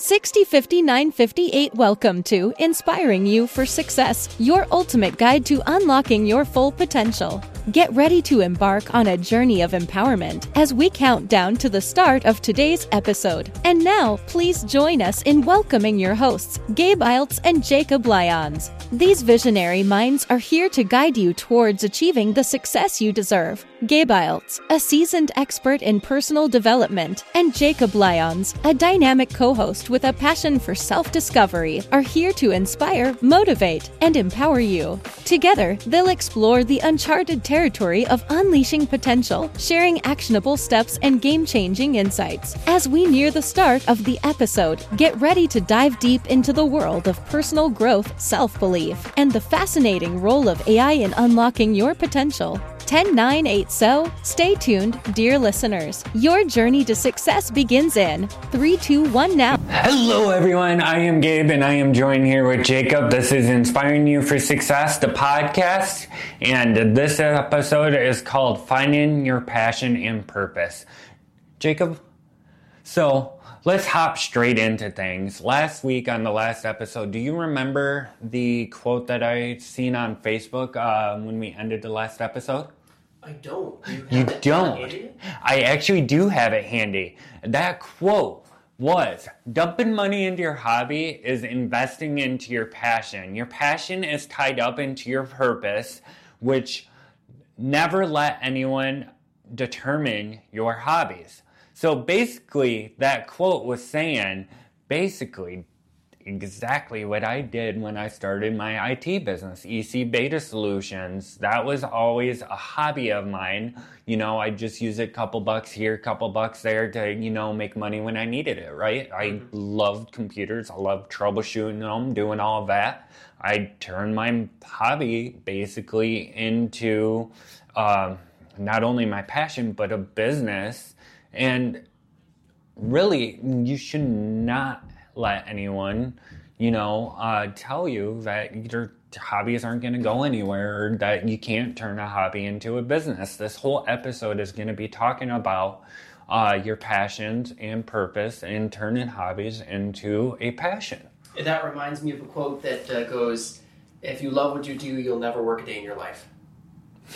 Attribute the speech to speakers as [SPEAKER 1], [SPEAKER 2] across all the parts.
[SPEAKER 1] 605958 Welcome to Inspiring You for Success, your ultimate guide to unlocking your full potential. Get ready to embark on a journey of empowerment as we count down to the start of today's episode. And now, please join us in welcoming your hosts, Gabe Iltz and Jacob Lyons. These visionary minds are here to guide you towards achieving the success you deserve. Gabe a seasoned expert in personal development, and Jacob Lyons, a dynamic co host with a passion for self discovery, are here to inspire, motivate, and empower you. Together, they'll explore the uncharted territory of unleashing potential, sharing actionable steps and game changing insights. As we near the start of the episode, get ready to dive deep into the world of personal growth, self belief, and the fascinating role of AI in unlocking your potential. 10980. So stay tuned, dear listeners. Your journey to success begins in 321 now.
[SPEAKER 2] Hello, everyone. I am Gabe and I am joined here with Jacob. This is Inspiring You for Success, the podcast. And this episode is called Finding Your Passion and Purpose. Jacob, so let's hop straight into things. Last week on the last episode, do you remember the quote that I seen on Facebook uh, when we ended the last episode?
[SPEAKER 3] I don't. You,
[SPEAKER 2] You don't. I actually do have it handy. That quote was dumping money into your hobby is investing into your passion. Your passion is tied up into your purpose, which never let anyone determine your hobbies. So basically, that quote was saying basically exactly what I did when I started my IT business, EC Beta Solutions. That was always a hobby of mine. You know, I just use a couple bucks here, couple bucks there to, you know, make money when I needed it, right? I loved computers. I loved troubleshooting them, doing all of that. I turned my hobby basically into uh, not only my passion, but a business. And really, you should not let anyone, you know, uh, tell you that your hobbies aren't going to go anywhere or that you can't turn a hobby into a business. This whole episode is going to be talking about uh, your passions and purpose and turning hobbies into a passion.
[SPEAKER 3] That reminds me of a quote that uh, goes, "If you love what you do, you'll never work a day in your life."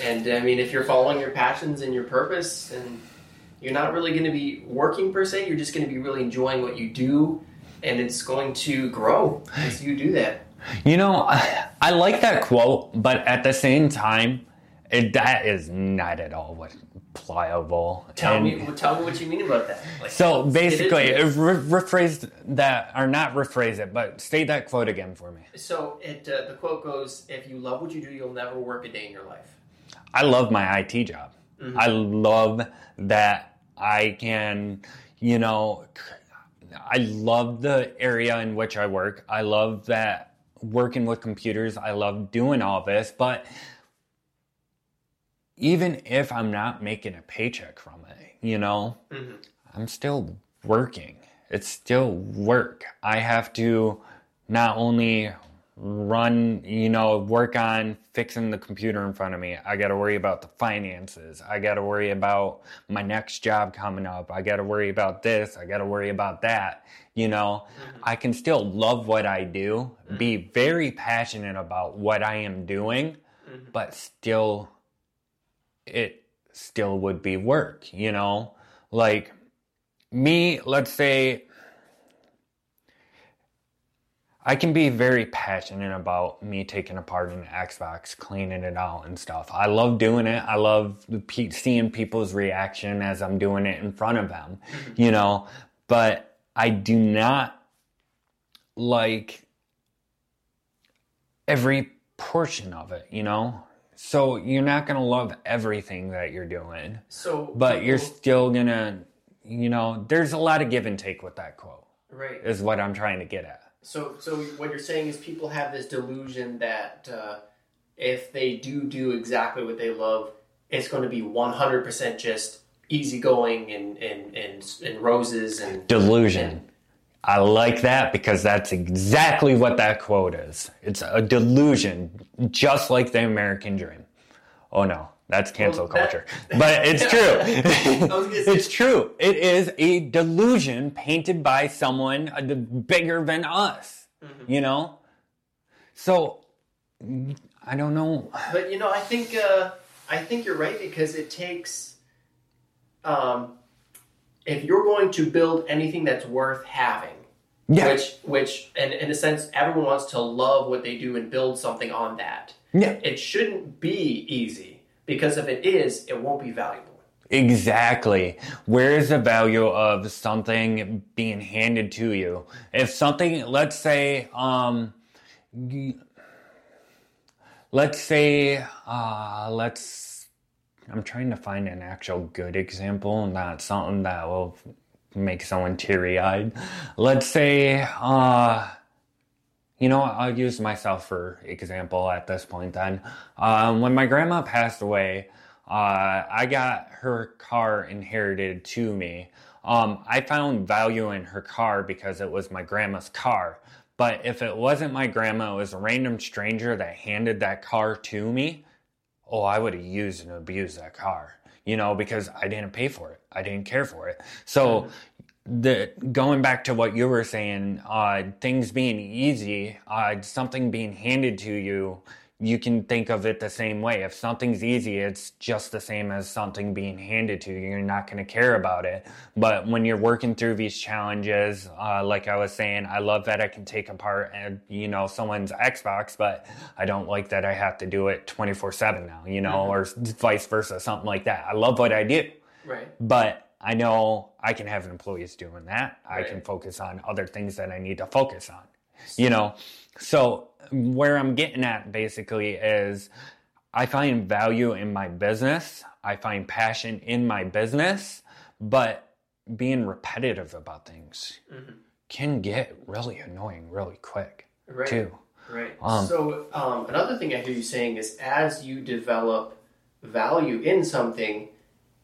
[SPEAKER 3] And I mean, if you're following your passions and your purpose, and you're not really going to be working per se, you're just going to be really enjoying what you do, and it's going to grow as you do that.
[SPEAKER 2] You know, I, I like that quote, but at the same time, it, that is not at all what pliable.
[SPEAKER 3] Tell
[SPEAKER 2] And-
[SPEAKER 3] me, tell me what you mean about that. Like,
[SPEAKER 2] So basically, re- rephrase that, or not rephrase it, but state that quote again for me.
[SPEAKER 3] so it uh, the quote goes, "If you love what you do, you'll never work a day in your life."
[SPEAKER 2] I love my IT job. I love that I can, you know, I love the area in which I work. I love that working with computers. I love doing all this, but even if I'm not making a paycheck from it, you know, mm-hmm. I'm still working. It's still work. I have to not only run, you know, work on fixing the computer in front of me. I got to worry about the finances. I got to worry about my next job coming up. I got to worry about this. I got to worry about that. You know, mm-hmm. I can still love what I do, mm-hmm. be very passionate about what I am doing, mm-hmm. but still it still would be work, you know? Like me, let's say I can be very passionate about me taking apart an Xbox, cleaning it out and stuff. I love doing it. I love seeing people's reaction as I'm doing it in front of them, mm-hmm. you know? But I do not like every portion of it, you know? So you're not going to love everything that you're doing,
[SPEAKER 3] So,
[SPEAKER 2] but you're still going to, you know, there's a lot of give and take with that quote,
[SPEAKER 3] right.
[SPEAKER 2] is what I'm trying to get at.
[SPEAKER 3] So, so what you're saying is people have this delusion that uh, if they do do exactly what they love, it's going to be 100% just easygoing and and and, and roses and
[SPEAKER 2] Delusion. I like that because that's exactly what that quote is. It's a delusion, just like the American dream. Oh no, That's cancel
[SPEAKER 3] Well, that-
[SPEAKER 2] culture. But it's true.
[SPEAKER 3] I was gonna say-
[SPEAKER 2] it's true. It is a delusion painted by someone uh, bigger than us.
[SPEAKER 3] Mm-hmm.
[SPEAKER 2] You know? So, I don't know.
[SPEAKER 3] But you know, I think uh, I think you're right because it takes. Um, if you're going to build anything that's worth having,
[SPEAKER 2] Yeah.
[SPEAKER 3] which which and in a sense everyone wants to love what they do and build something on that.
[SPEAKER 2] Yeah.
[SPEAKER 3] It shouldn't be easy because if it is, it won't be valuable.
[SPEAKER 2] Exactly. Where is the value of something being handed to you? If something, let's say, um, let's say, uh, let's, I'm trying to find an actual good example, not something that will make someone teary eyed. Let's say, uh, you know, I'll use myself for example at this point then. Um, when my grandma passed away, uh, I got her car inherited to me. Um, I found value in her car because it was my grandma's car. But if it wasn't my grandma, it was a random stranger that handed that car to me, oh, I would have used and abused that car, you know, because I didn't pay for it. I didn't care for it. So, the going back to what you were saying, uh, things being easy, uh, something being handed to you, you can think of it the same way. If something's easy, it's just the same as something being handed to you. You're not going to care about it. But when you're working through these challenges, uh, like I was saying, I love that I can take apart and you know someone's Xbox, but I don't like that I have to do it 24 seven now. You know, or vice versa, something like that. I love what I do
[SPEAKER 3] Right.
[SPEAKER 2] but I know I can have employees doing that. I can focus on other things that I need to focus on. You know, so where I'm getting at basically is I find value in my business. I find passion in my business, but being repetitive about things can get really annoying really quick
[SPEAKER 3] Right.
[SPEAKER 2] too.
[SPEAKER 3] Right.
[SPEAKER 2] Um,
[SPEAKER 3] so um, another thing I hear you saying is as you develop value in something,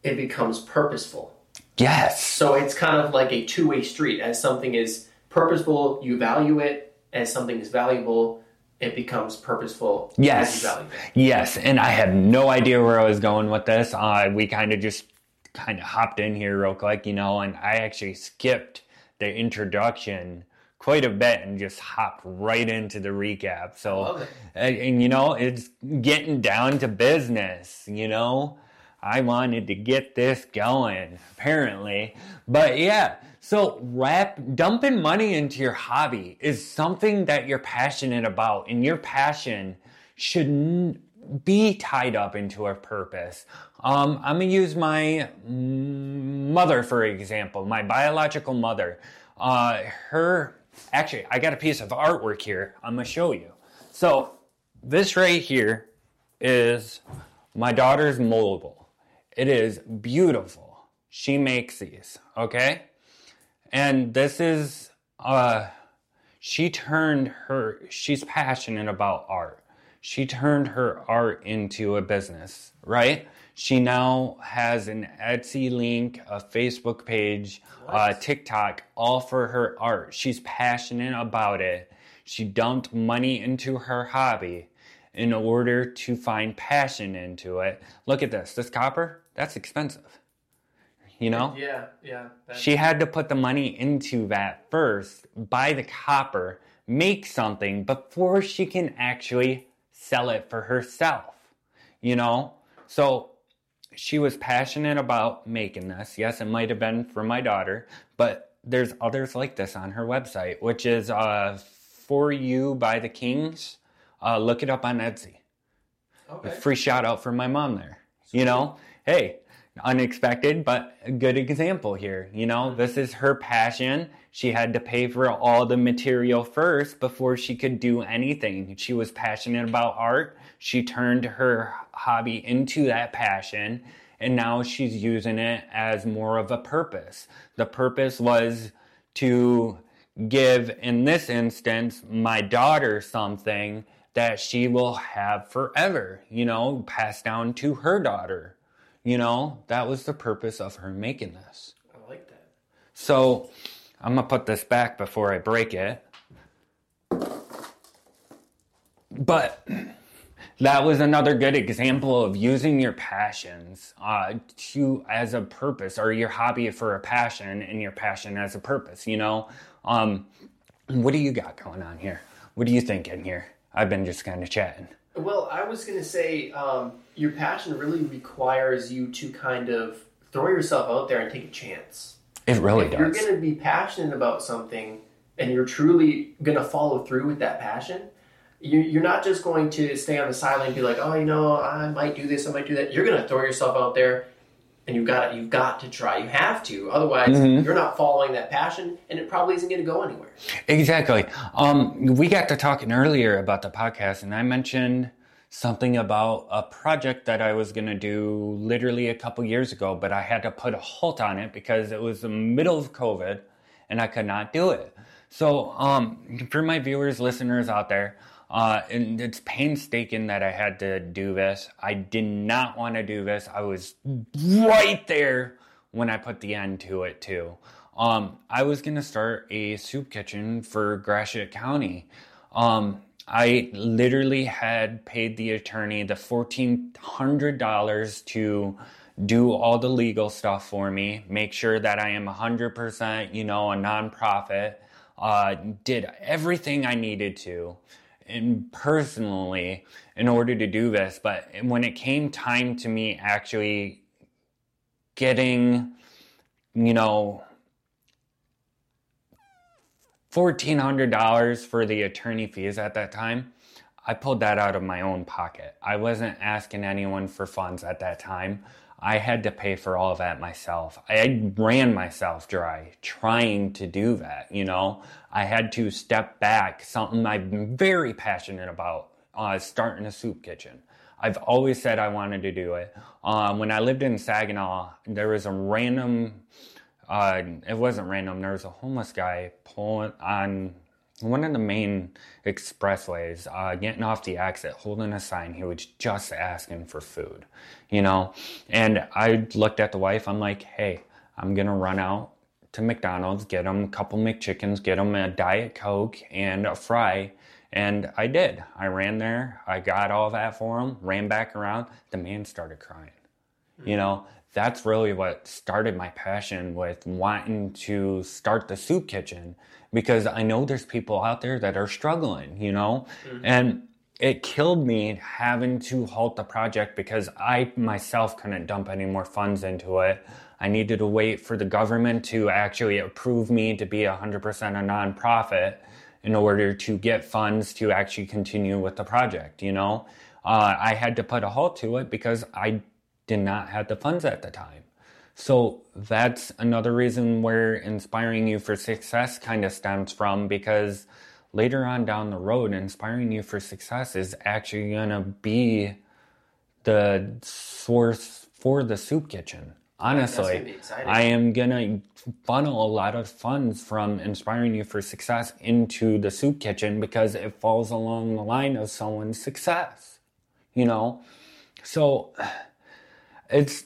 [SPEAKER 3] it becomes purposeful.
[SPEAKER 2] Yes.
[SPEAKER 3] So it's kind of like a two-way street. As something is purposeful, you value it. As something is valuable, it becomes purposeful.
[SPEAKER 2] Yes.
[SPEAKER 3] As you value it.
[SPEAKER 2] Yes, and I had no idea where I was going with this. Uh, we kind of just kind of hopped in here real quick, you know, and I actually skipped the introduction quite a bit and just hopped right into the recap. So, and, and, you know, it's getting down to business, you know. I wanted to get this going, apparently. But yeah, so wrap dumping money into your hobby is something that you're passionate about, and your passion should be tied up into a purpose. Um, I'm gonna use my mother for example, my biological mother. Uh, her actually, I got a piece of artwork here. I'm gonna show you. So this right here is my daughter's moldable. It is beautiful. She makes these, okay? And this is uh she turned her she's passionate about art. She turned her art into a business, right? She now has an Etsy link, a Facebook page, uh, TikTok, all for her art. She's passionate about it. She dumped money into her hobby in order to find passion into it. Look at this. This copper, that's expensive. You know?
[SPEAKER 3] Yeah, yeah.
[SPEAKER 2] She had to put the money into that first, buy the copper, make something before she can actually sell it for herself. You know? So she was passionate about making this. Yes, it might have been for my daughter, but there's others like this on her website, which is uh, For You by the Kings. Uh, look it up on Etsy
[SPEAKER 3] okay.
[SPEAKER 2] free shout out for my mom there. You know, hey, unexpected, but a good example here. You know, this is her passion. She had to pay for all the material first before she could do anything. She was passionate about art. She turned her hobby into that passion, and now she's using it as more of a purpose. The purpose was to give, in this instance, my daughter something that she will have forever, you know, passed down to her daughter. You know, that was the purpose of her making this.
[SPEAKER 3] I like that.
[SPEAKER 2] So I'm gonna put this back before I break it. But that was another good example of using your passions uh, to as a purpose or your hobby for a passion and your passion as a purpose you know um, what do you got going on here what are you thinking here i've been just kind of chatting
[SPEAKER 3] Well, I was going to say um, your passion really requires you to kind of throw yourself out there and take a chance.
[SPEAKER 2] it really does.
[SPEAKER 3] if you're going to be passionate about something and you're truly going to follow through with that passion, you're not just going to stay on the sideline and be like, oh, you know, I might do this, I might do that. You're going to throw yourself out there and you've got you've got to try. You have to. Otherwise,
[SPEAKER 2] Mm-hmm.
[SPEAKER 3] you're not following that passion and it probably isn't going to go anywhere.
[SPEAKER 2] Exactly. Um, we got to talking earlier about the podcast, and I mentioned something about a project that I was going to do literally a couple years ago, but I had to put a halt on it because it was the middle of COVID and I could not do it. So, um, for my viewers, listeners out there, uh, and it's painstaking that I had to do this. I did not want to do this. I was right there when I put the end to it too. Um, I was gonna start a soup kitchen for Gratiot County. Um, I literally had paid the attorney the fourteen hundred dollars to do all the legal stuff for me, make sure that I am hundred percent, you know, a nonprofit. Uh, did everything I needed to, and personally, in order to do this. But when it came time to me actually getting, you know, $1,400 for the attorney fees at that time, I pulled that out of my own pocket. I wasn't asking anyone for funds at that time. I had to pay for all of that myself. I ran myself dry trying to do that, you know. I had to step back, something I'm very passionate about, uh, starting a soup kitchen. I've always said I wanted to do it. Um, when I lived in Saginaw, there was a random uh, it wasn't random. There was a homeless guy pulling on one of the main expressways, uh, getting off the exit, holding a sign. He was just asking for food, you know. And I looked at the wife. I'm like, hey, I'm gonna run out to McDonald's, get him a couple McChickens, get him a diet coke and a fry. And I did. I ran there. I got all that for him. Ran back around. The man started crying. You know, that's really what started my passion with wanting to start the soup kitchen because I know there's people out there that are struggling, you know? And it killed me having to halt the project because I myself couldn't dump any more funds into it. I needed to wait for the government to actually approve me to be 100% a nonprofit in order to get funds to actually continue with the project, you know? Uh, I had to put a halt to it because I did not have the funds at the time. So that's another reason where inspiring you for success kind of stems from because later on down the road, inspiring you for success is actually going to be the source for the soup kitchen. Honestly. I am going to funnel a lot of funds from inspiring you for success into the soup kitchen because it falls along the line of someone's success. You know? So it's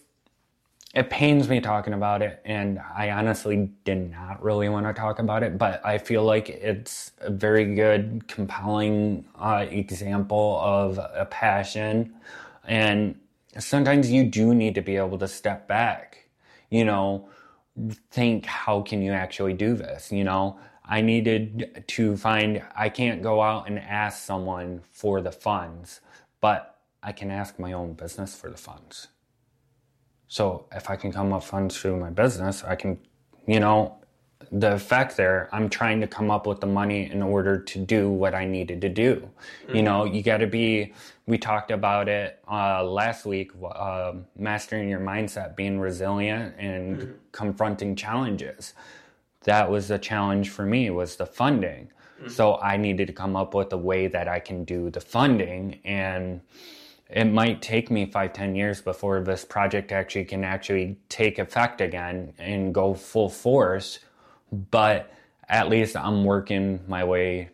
[SPEAKER 2] it pains me talking about it and i honestly did not really want to talk about it but i feel like it's a very good compelling uh, example of a passion. And sometimes you do need to be able to step back you know think how can you actually do this? You know i needed to find i can't go out and ask someone for the funds but i can ask my own business for the funds so if I can come up funds through my business, I can, you know, the effect there, I'm trying to come up with the money in order to do what I needed to do. You know, you got to be, we talked about it uh, last week, uh, mastering your mindset, being resilient and confronting challenges. That was the challenge for me was the funding. So I needed to come up with a way that I can do the funding and it might take me five ten years before this project actually can actually take effect again and go full force but at least i'm working my way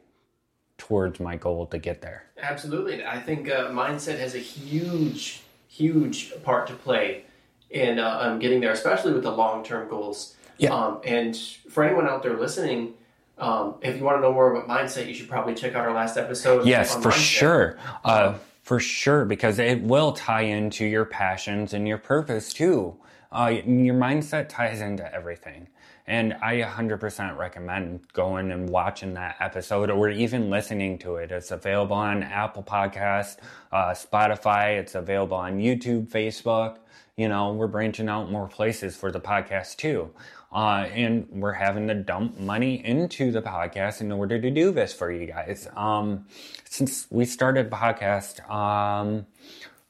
[SPEAKER 2] towards my goal to get there
[SPEAKER 3] Absolutely. I think uh, mindset has a huge, huge part to play in uh, um, getting there, especially with the long term goals.
[SPEAKER 2] Yeah.
[SPEAKER 3] Um, and for anyone out there listening, um, if you want to know more about mindset, you should probably check out our last episode.
[SPEAKER 2] yes
[SPEAKER 3] on
[SPEAKER 2] for
[SPEAKER 3] mindset.
[SPEAKER 2] sure uh, For sure, because it will tie into your passions and your purpose too. Uh, your mindset ties into everything. And I 100% recommend going and watching that episode or even listening to it. It's available on Apple Podcast, uh, Spotify. It's available on YouTube, Facebook. You know, we're branching out more places for the podcast too. Uh, and we're having to dump money into the podcast in order to do this for you guys. Um, since we started podcast, um,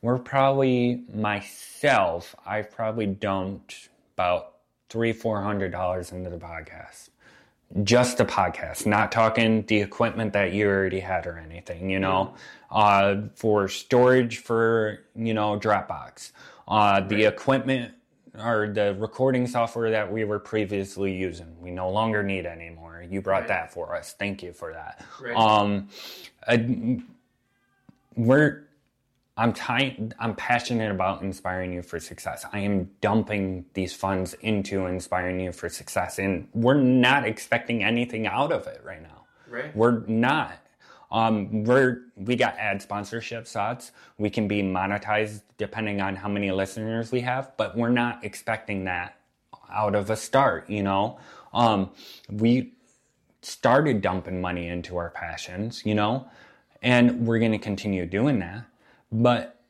[SPEAKER 2] we're probably myself, I've probably dumped about three, four hundred dollars into the podcast. Just the podcast, not talking the equipment that you already had or anything, you know, uh, for storage for, you know, Dropbox, uh, the equipment or the recording software that we were previously using. We no longer need anymore. You brought
[SPEAKER 3] Right.
[SPEAKER 2] that for us. Thank you for that.
[SPEAKER 3] Right.
[SPEAKER 2] Um, uh, we're I'm ty- I'm passionate about inspiring you for success. I am dumping these funds into inspiring you for success, and we're not expecting anything out of it right now.
[SPEAKER 3] Right.
[SPEAKER 2] We're not. Um, we're we got ad sponsorship slots. We can be monetized depending on how many listeners we have, but we're not expecting that out of a start. You know, um, we started dumping money into our passions. You know, and we're going to continue doing that. But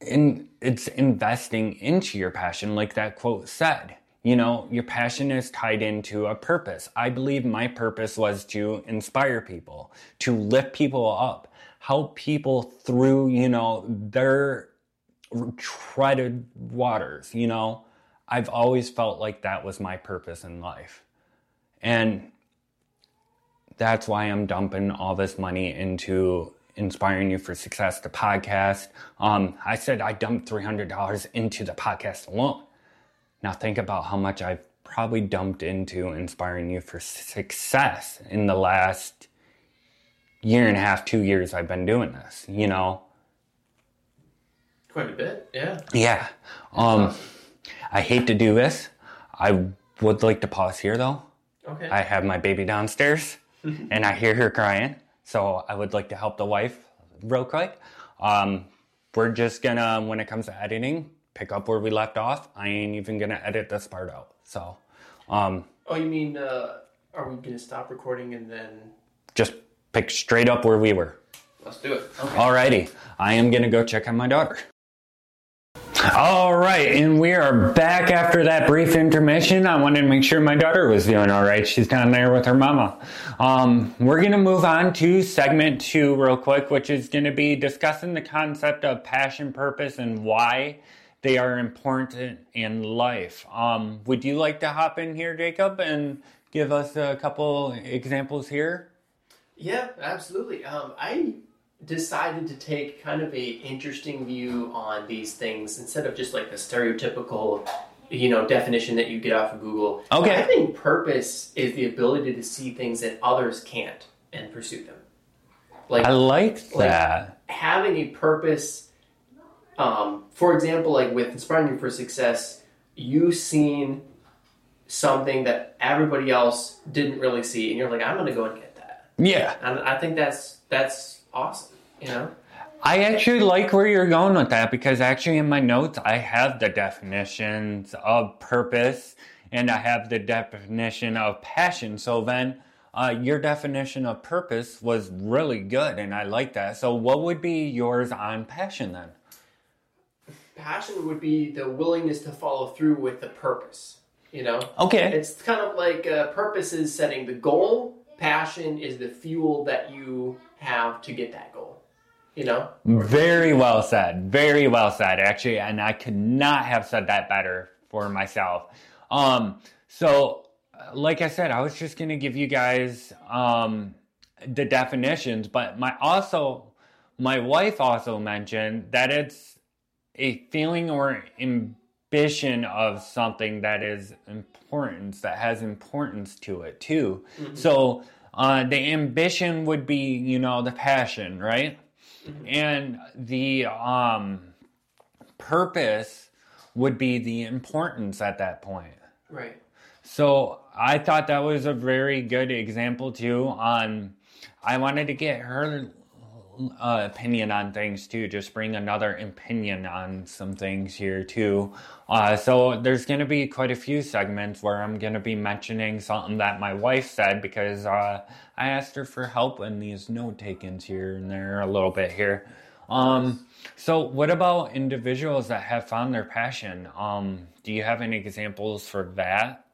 [SPEAKER 2] in it's investing into your passion, like that quote said. You know, your passion is tied into a purpose. I believe my purpose was to inspire people, to lift people up, help people through, you know, their treaded waters, you know. I've always felt like that was my purpose in life. And that's why I'm dumping all this money into inspiring you for success, the podcast. Um, I said I dumped $300 into the podcast alone. Now think about how much I've probably dumped into inspiring you for success in the last year and a half, two years I've been doing this, you know?
[SPEAKER 3] Quite a bit. Yeah.
[SPEAKER 2] Yeah. Um, I hate to do this. I would like to pause here though.
[SPEAKER 3] Okay.
[SPEAKER 2] I have my baby downstairs and I hear her crying. So I would like to help the wife real quick. Um, we're just gonna, when it comes to editing, pick up where we left off. I ain't even gonna edit this part out. So um,
[SPEAKER 3] oh, you mean uh, are we gonna stop recording and then
[SPEAKER 2] just pick straight up where we were.
[SPEAKER 3] let's do it? Okay.
[SPEAKER 2] Alrighty, I am gonna go check on my daughter. All right, and we are back after that brief intermission. I wanted to make sure my daughter was doing all right. She's down there with her mama. Um, we're going to move on to segment two real quick, which is going to be discussing the concept of passion, purpose, and why they are important in life. Um, would you like to hop in here, Jacob, and give us a couple examples here?
[SPEAKER 3] Yeah, absolutely. Um, I decided to take kind of a interesting view on these things instead of just like the stereotypical, you know, definition that you get off of Google.
[SPEAKER 2] Okay.
[SPEAKER 3] I think purpose is the ability to see things that others can't and pursue them. Like
[SPEAKER 2] I like
[SPEAKER 3] Like-
[SPEAKER 2] that.
[SPEAKER 3] having a purpose. Um, for example, like with inspiring you for success, you seen something that everybody else didn't really see, and you're like, I'm going to go and get that.
[SPEAKER 2] Yeah.
[SPEAKER 3] And I think that's that's awesome. You know,
[SPEAKER 2] I actually like where you're going with that because actually in my notes I have the definitions of purpose and I have the definition of passion. So then uh, your definition of purpose was really good and I like that. So what would be yours on passion then?
[SPEAKER 3] Passion would be the willingness to follow through with the purpose. You know,
[SPEAKER 2] Okay.
[SPEAKER 3] it's kind of like uh, purpose is setting the goal. Passion is the fuel that you have to get that goal. You know,
[SPEAKER 2] Very well said. Very well said, actually, and I could not have said that better for myself. Um, so, uh, like I said, I was just gonna give you guys um, the definitions, but my also my wife also mentioned that it's a feeling or ambition of something that is importance that has importance to it too. So uh, the ambition would be, you know, the passion, right? And the um, purpose would be the importance at that point.
[SPEAKER 3] right?
[SPEAKER 2] So I thought that was a very good example too. On I wanted to get her uh, opinion on things too. Just bring another opinion on some things here too. Uh, so there's going to be quite a few segments where I'm going to be mentioning something that my wife said because uh, I asked her for help in these note takings here and there a little bit here. Um, so what about individuals that have found their passion? Um, do you have any examples for that?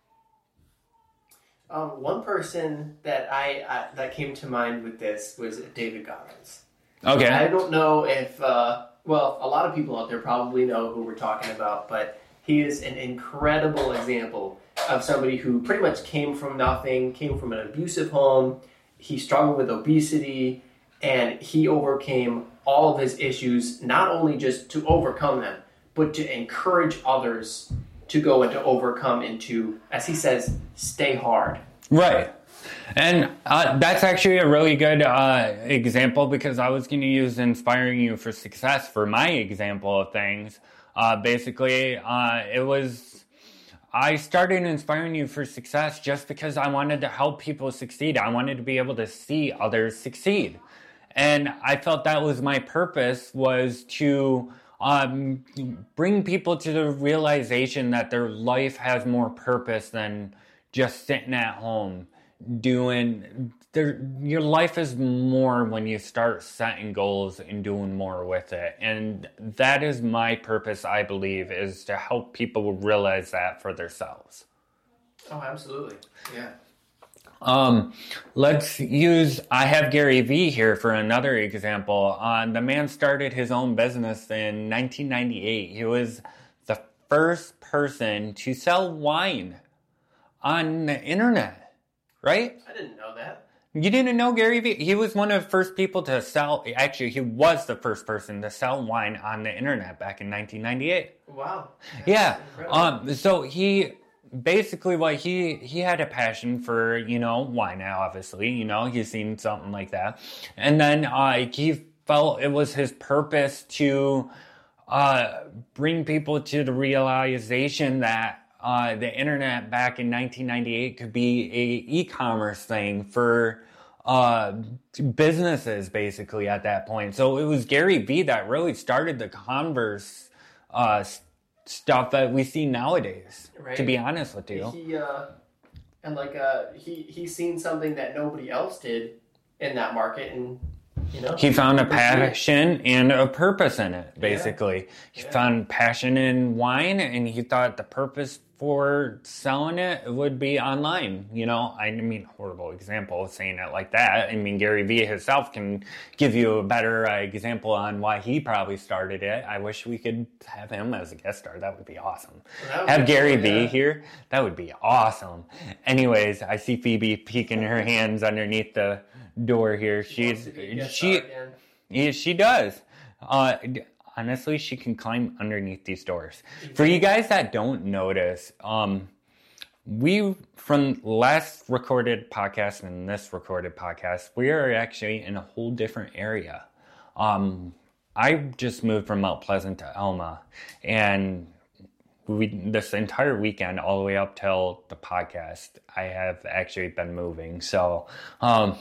[SPEAKER 3] Um, one person that I, I that came to mind with this was David Goggins.
[SPEAKER 2] Okay.
[SPEAKER 3] I don't know if uh, well, a lot of people out there probably know who we're talking about, but he is an incredible example of somebody who pretty much came from nothing, came from an abusive home. He struggled with obesity, and he overcame all of his issues, not only just to overcome them, but to encourage others to go and to overcome and to, as he says, stay hard.
[SPEAKER 2] Right. And uh, that's actually a really good uh, example because I was going to use inspiring you for success for my example of things. Uh, basically, uh, it was I started inspiring you for success just because I wanted to help people succeed. I wanted to be able to see others succeed, and I felt that was my purpose was to um, bring people to the realization that their life has more purpose than just sitting at home doing there your life is more when you start setting goals and doing more with it. And that is my purpose i believe is to help people realize that for themselves.
[SPEAKER 3] Oh absolutely. Yeah.
[SPEAKER 2] Um, let's use I have Gary Vee here for another example. Uh, the man started his own business in 1998. He was the first person to sell wine on the internet, right?
[SPEAKER 3] I didn't know that.
[SPEAKER 2] You didn't know Gary Vee? He was one of the first people to sell, actually, he was the first person to sell wine on the internet back in 1998.
[SPEAKER 3] Wow.
[SPEAKER 2] Yeah.
[SPEAKER 3] incredible.
[SPEAKER 2] Um, so he basically what he he had a passion for you know wine now obviously you know he's seen something like that and then uh he felt it was his purpose to uh bring people to the realization that uh the internet back in 1998 could be a e-commerce thing for uh businesses basically at that point. So it was Gary Vee that really started the Converse uh stuff that we see nowadays to be honest with you.
[SPEAKER 3] He uh, and like uh, he he's seen something that nobody else did in that market, and you know.
[SPEAKER 2] He found a passion and a purpose in it basically. He
[SPEAKER 3] Yeah.
[SPEAKER 2] found passion in wine and he thought the purpose for selling it would be online you know? I mean horrible example of saying it like that. I mean gary vee himself can give you a better uh, example on why he probably started it. I wish we could have him as a guest star. That would be awesome.
[SPEAKER 3] Would
[SPEAKER 2] have
[SPEAKER 3] be
[SPEAKER 2] gary
[SPEAKER 3] cool,
[SPEAKER 2] vee
[SPEAKER 3] yeah.
[SPEAKER 2] here. That would be awesome. Anyways i see phoebe peeking her hands underneath the door here. She's
[SPEAKER 3] to be a guest
[SPEAKER 2] she yeah, she does. Uh, honestly, she can climb underneath these doors. For you guys that don't notice, um, we from last recorded podcast and this recorded podcast, we are actually in a whole different area. Um, I just moved from Mount Pleasant to Alma, and we this entire weekend all the way up till the podcast i have actually been moving. So um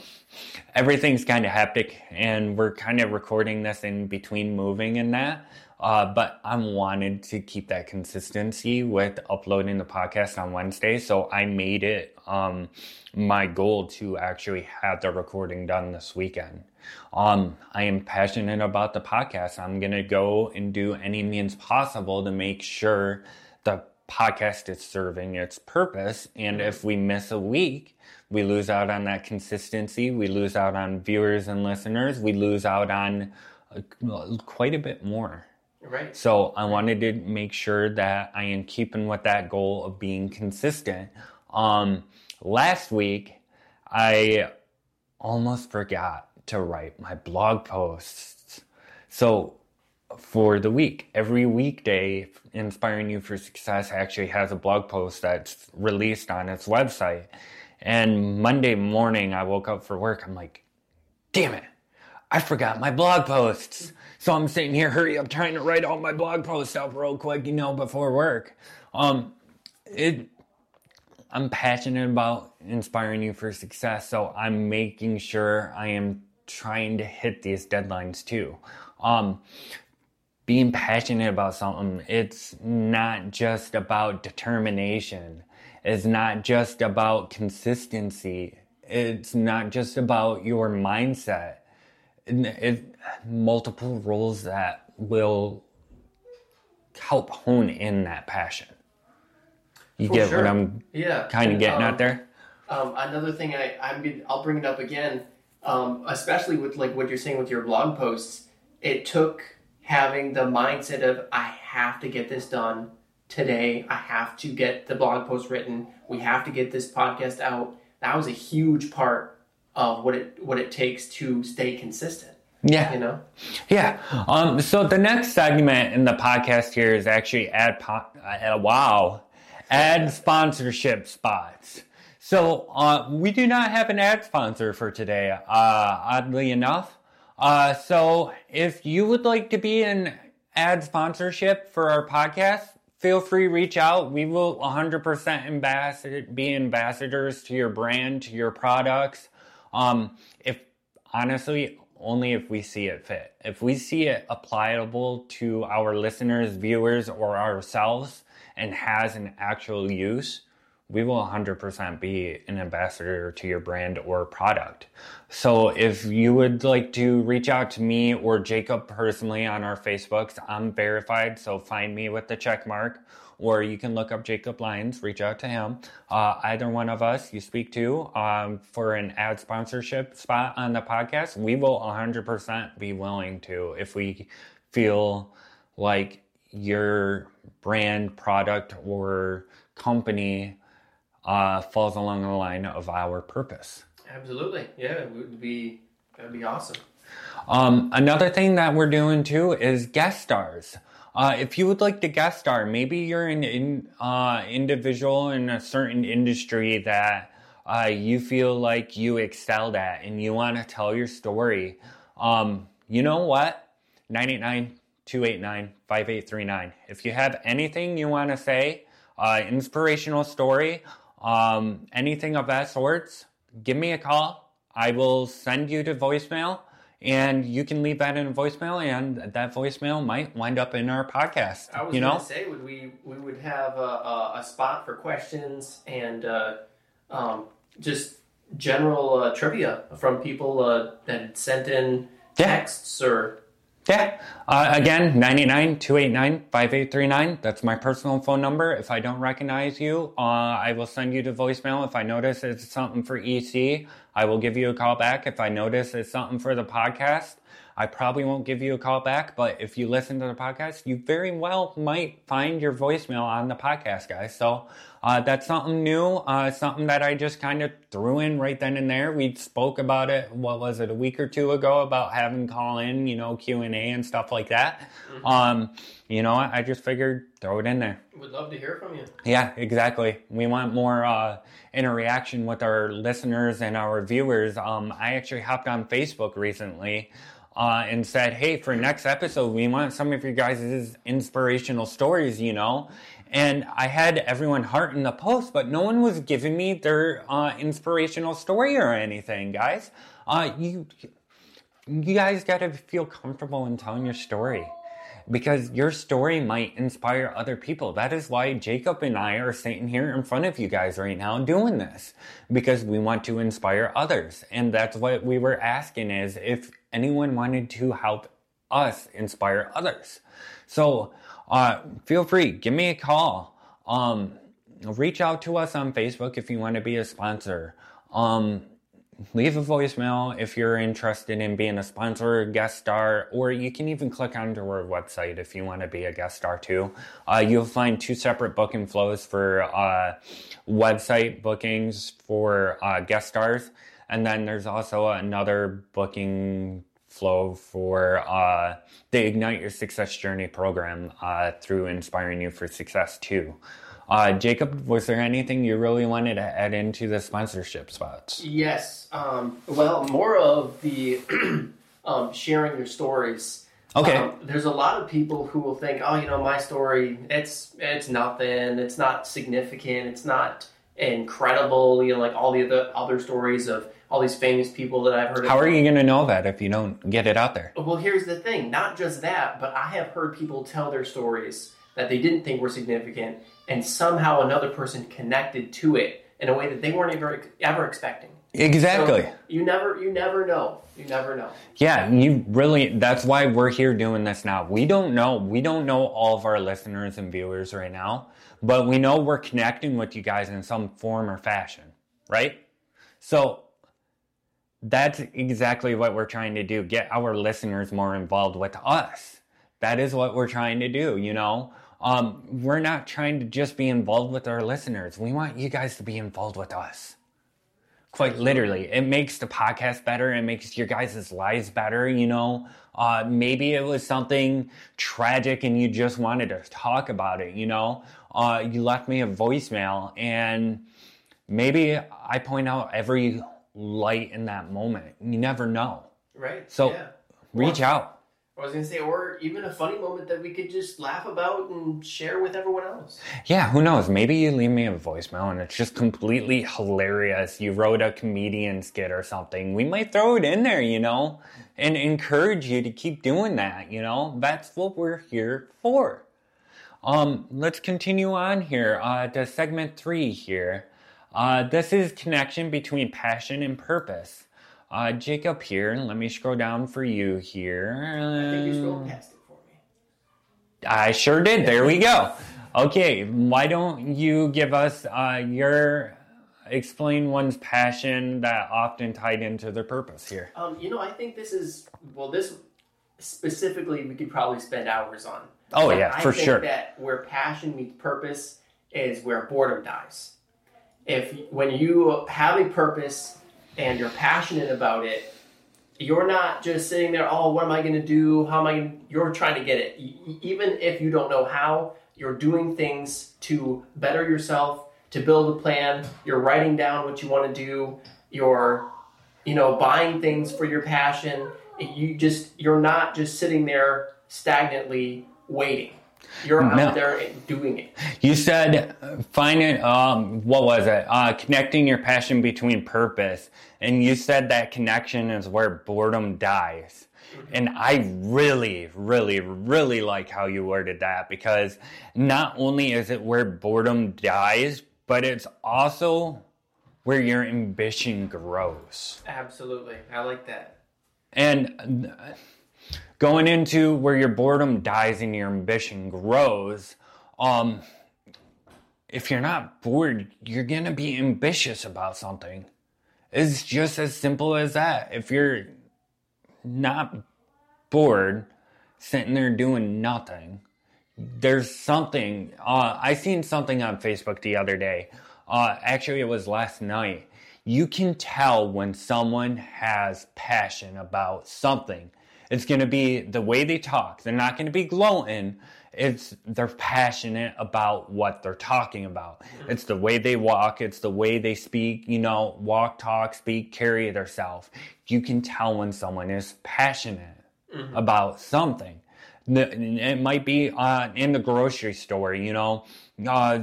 [SPEAKER 2] everything's kind of hectic and we're kind of recording this in between moving and that. Uh, but I wanted to keep that consistency with uploading the podcast on Wednesday, so I made it um, my goal to actually have the recording done this weekend. Um, I am passionate about the podcast. I'm gonna go and do any means possible to make sure the podcast is serving its purpose. And if we miss a week, we lose out on that consistency. We lose out on viewers and listeners. We lose out on uh, quite a bit more.
[SPEAKER 3] Right.
[SPEAKER 2] So I wanted to make sure that I am keeping with that goal of being consistent. Um, last week, I almost forgot to write my blog posts. So for the week, every weekday, Inspiring You for Success actually has a blog post that's released on its website. And Monday morning, I woke up for work. I'm like, damn it, I forgot my blog posts. So I'm sitting here, hurry up, trying to write all my blog posts up real quick, you know, before work. Um, it, I'm passionate about inspiring you for success, so I'm making sure I am trying to hit these deadlines too. Um, being passionate about something, it's not just about determination. It's not just about consistency. It's not just about your mindset. Multiple roles that will help hone in that passion. You
[SPEAKER 3] For
[SPEAKER 2] get
[SPEAKER 3] sure.
[SPEAKER 2] what I'm
[SPEAKER 3] Yeah.
[SPEAKER 2] kind of getting
[SPEAKER 3] um,
[SPEAKER 2] out there?
[SPEAKER 3] Um, another thing I, I'm I'll bring it up again, um, especially with like what you're saying with your blog posts. It took having the mindset of I have to get this done today. I have to get the blog post written. We have to get this podcast out. That was a huge part of what it what it takes to stay consistent.
[SPEAKER 2] Yeah.
[SPEAKER 3] You know.
[SPEAKER 2] Yeah. Um, so the next segment in the podcast here is actually ad po- uh, wow, ad sponsorship spots. So uh, we do not have an ad sponsor for today, uh, oddly enough. Uh, so if you would like to be an ad sponsorship for our podcast, feel free reach out. We will 100% ambassador, be ambassadors to your brand, to your products. Um, if honestly, only if we see it fit. If we see it applicable to our listeners, viewers, or ourselves and has an actual use, we will 100% be an ambassador to your brand or product. So if you would like to reach out to me or Jacob personally on our Facebooks, I'm verified, so find me with the check mark. Or you can look up Jacob Lyons, reach out to him. Uh, either one of us you speak to um, for an ad sponsorship spot on the podcast, we will 100% be willing to if we feel like your brand, product, or company uh, falls along the line of our purpose.
[SPEAKER 3] Absolutely. Yeah, it would be that'd be awesome.
[SPEAKER 2] Um, another thing that we're doing too is guest stars. Uh, if you would like to guest star, maybe you're an in, uh, individual in a certain industry that uh, you feel like you excelled at and you want to tell your story. Um, you know what? 989 289 5839. If you have anything you want to say, uh, inspirational story, um, anything of that sorts, give me a call. I will send you to voicemail and you can leave that in a voicemail and that voicemail might wind up in our podcast.
[SPEAKER 3] I was
[SPEAKER 2] you
[SPEAKER 3] going
[SPEAKER 2] know?
[SPEAKER 3] to say, would we we would have a, a, a spot for questions and uh, um, just general uh, trivia from people uh, that sent in
[SPEAKER 2] Yeah.
[SPEAKER 3] texts or
[SPEAKER 2] Yeah. Uh, again, 99 289 5839. That's my personal phone number. If I don't recognize you, uh, I will send you to voicemail. If I notice it's something for EC, I will give you a call back. If I notice it's something for the podcast, I probably won't give you a call back. But if you listen to the podcast, you very well might find your voicemail on the podcast, guys. So uh, that's something new. Uh, something that I just kind of threw in right then and there. We spoke about it. What was it? A week or two ago about having call in, you know, Q and A and stuff like that. Um, you know, I just figured throw it in there.
[SPEAKER 3] would love to hear from you.
[SPEAKER 2] Yeah, exactly. We want more uh, interaction with our listeners and our viewers. Um, I actually hopped on Facebook recently uh, and said, hey, for next episode, we want some of your guys' inspirational stories, you know? And I had everyone heart in the post, but no one was giving me their uh, inspirational story or anything, guys. Uh, you, you guys got to feel comfortable in telling your story because your story might inspire other people. That is why Jacob and I are sitting here in front of you guys right now doing this because we want to inspire others. And that's what we were asking is if anyone wanted to help us inspire others. So, uh, feel free, give me a call. Um, reach out to us on Facebook if you want to be a sponsor. Um, leave a voicemail if you're interested in being a sponsor, guest star, or you can even click onto our website if you want to be a guest star too. Uh, you'll find two separate booking flows for uh, website bookings for uh, guest stars, and then there's also another booking flow for uh, the Ignite Your Success Journey program uh, through Inspiring You for Success too. Uh, Jacob, was there anything you really wanted to add into the sponsorship spots?
[SPEAKER 3] Yes. Um, well, more of the um, sharing your stories.
[SPEAKER 2] Okay.
[SPEAKER 3] Um, there's a lot of people who will think, oh, you know, my story, it's it's nothing. It's not significant. It's not incredible. You know, like all the other other stories of all these famous people that I've heard.
[SPEAKER 2] How are you going to know that if you don't get it out there?
[SPEAKER 3] Well, here's the thing. Not just that, but I have heard people tell their stories that they didn't think were significant, and somehow another person connected to it in a way that they weren't ever ever expecting.
[SPEAKER 2] Exactly.
[SPEAKER 3] So you never, you never know. You never know.
[SPEAKER 2] Yeah, you really that's why we're here doing this now. We don't know we don't know all of our listeners and viewers right now, but we know we're connecting with you guys in some form or fashion, right? So that's exactly what we're trying to do. Get our listeners more involved with us. That is what we're trying to do, you know? Um, we're not trying to just be involved with our listeners. We want you guys to be involved with us. Quite literally. It makes the podcast better. It makes your guys' lives better, you know? Uh, maybe it was something tragic and you just wanted to talk about it, you know? Uh, you left me a voicemail and maybe I point out every light in that moment. You never know.
[SPEAKER 3] Right.
[SPEAKER 2] So
[SPEAKER 3] yeah.
[SPEAKER 2] reach
[SPEAKER 3] Or-
[SPEAKER 2] out.
[SPEAKER 3] I was gonna say, or even a funny moment that we could just laugh about and share with everyone else.
[SPEAKER 2] Yeah, who knows? Maybe you leave me a voicemail and it's just completely hilarious. You wrote a comedian skit or something. We might throw it in there, you know, and encourage you to keep doing that, you know? That's what we're here for. Um, let's continue on here uh, to segment three here. Uh, this is connection between passion and purpose. Uh, Jacob here, let me scroll down for you here.
[SPEAKER 3] I think you scrolled past it for me.
[SPEAKER 2] I sure did. There we go. Okay, why don't you give us uh, your explain one's passion that often tied into their purpose here?
[SPEAKER 3] Um, you know, I think this is well. This specifically, we could probably spend hours on.
[SPEAKER 2] Oh, yeah,
[SPEAKER 3] I
[SPEAKER 2] for
[SPEAKER 3] think
[SPEAKER 2] sure.
[SPEAKER 3] That where passion meets purpose is where boredom dies. If when you have a purpose and you're passionate about it, you're not just sitting there. Oh, what am I going to do? How am I? Gonna, you're trying to get it. Even if you don't know how, you're doing things to better yourself, to build a plan. You're writing down what you want to do. You're, you know, buying things for your passion. You just you're not just sitting there stagnantly waiting. You're
[SPEAKER 2] No.
[SPEAKER 3] out there doing it.
[SPEAKER 2] You said find it. Um, what was it? Uh, connecting your passion between purpose, and you said that connection is where boredom dies. And I really, really, really like how you worded that because not only is it where boredom dies, but it's also where your ambition grows.
[SPEAKER 3] Absolutely, I like that.
[SPEAKER 2] And uh, going into where your boredom dies and your ambition grows, um, if you're not bored, you're gonna be ambitious about something. It's just as simple as that. If you're not bored, sitting there doing nothing, there's something. Uh, I seen something on Facebook the other day. Uh, actually, it was last night. You can tell when someone has passion about something. It's going to be the way they talk. They're not going to be gloating. It's they're passionate about what they're talking about. It's the way they walk. It's the way they speak. You know, walk, talk, speak, carry themselves. You can tell when someone is passionate about something. It might be uh, in the grocery store, you know. Uh,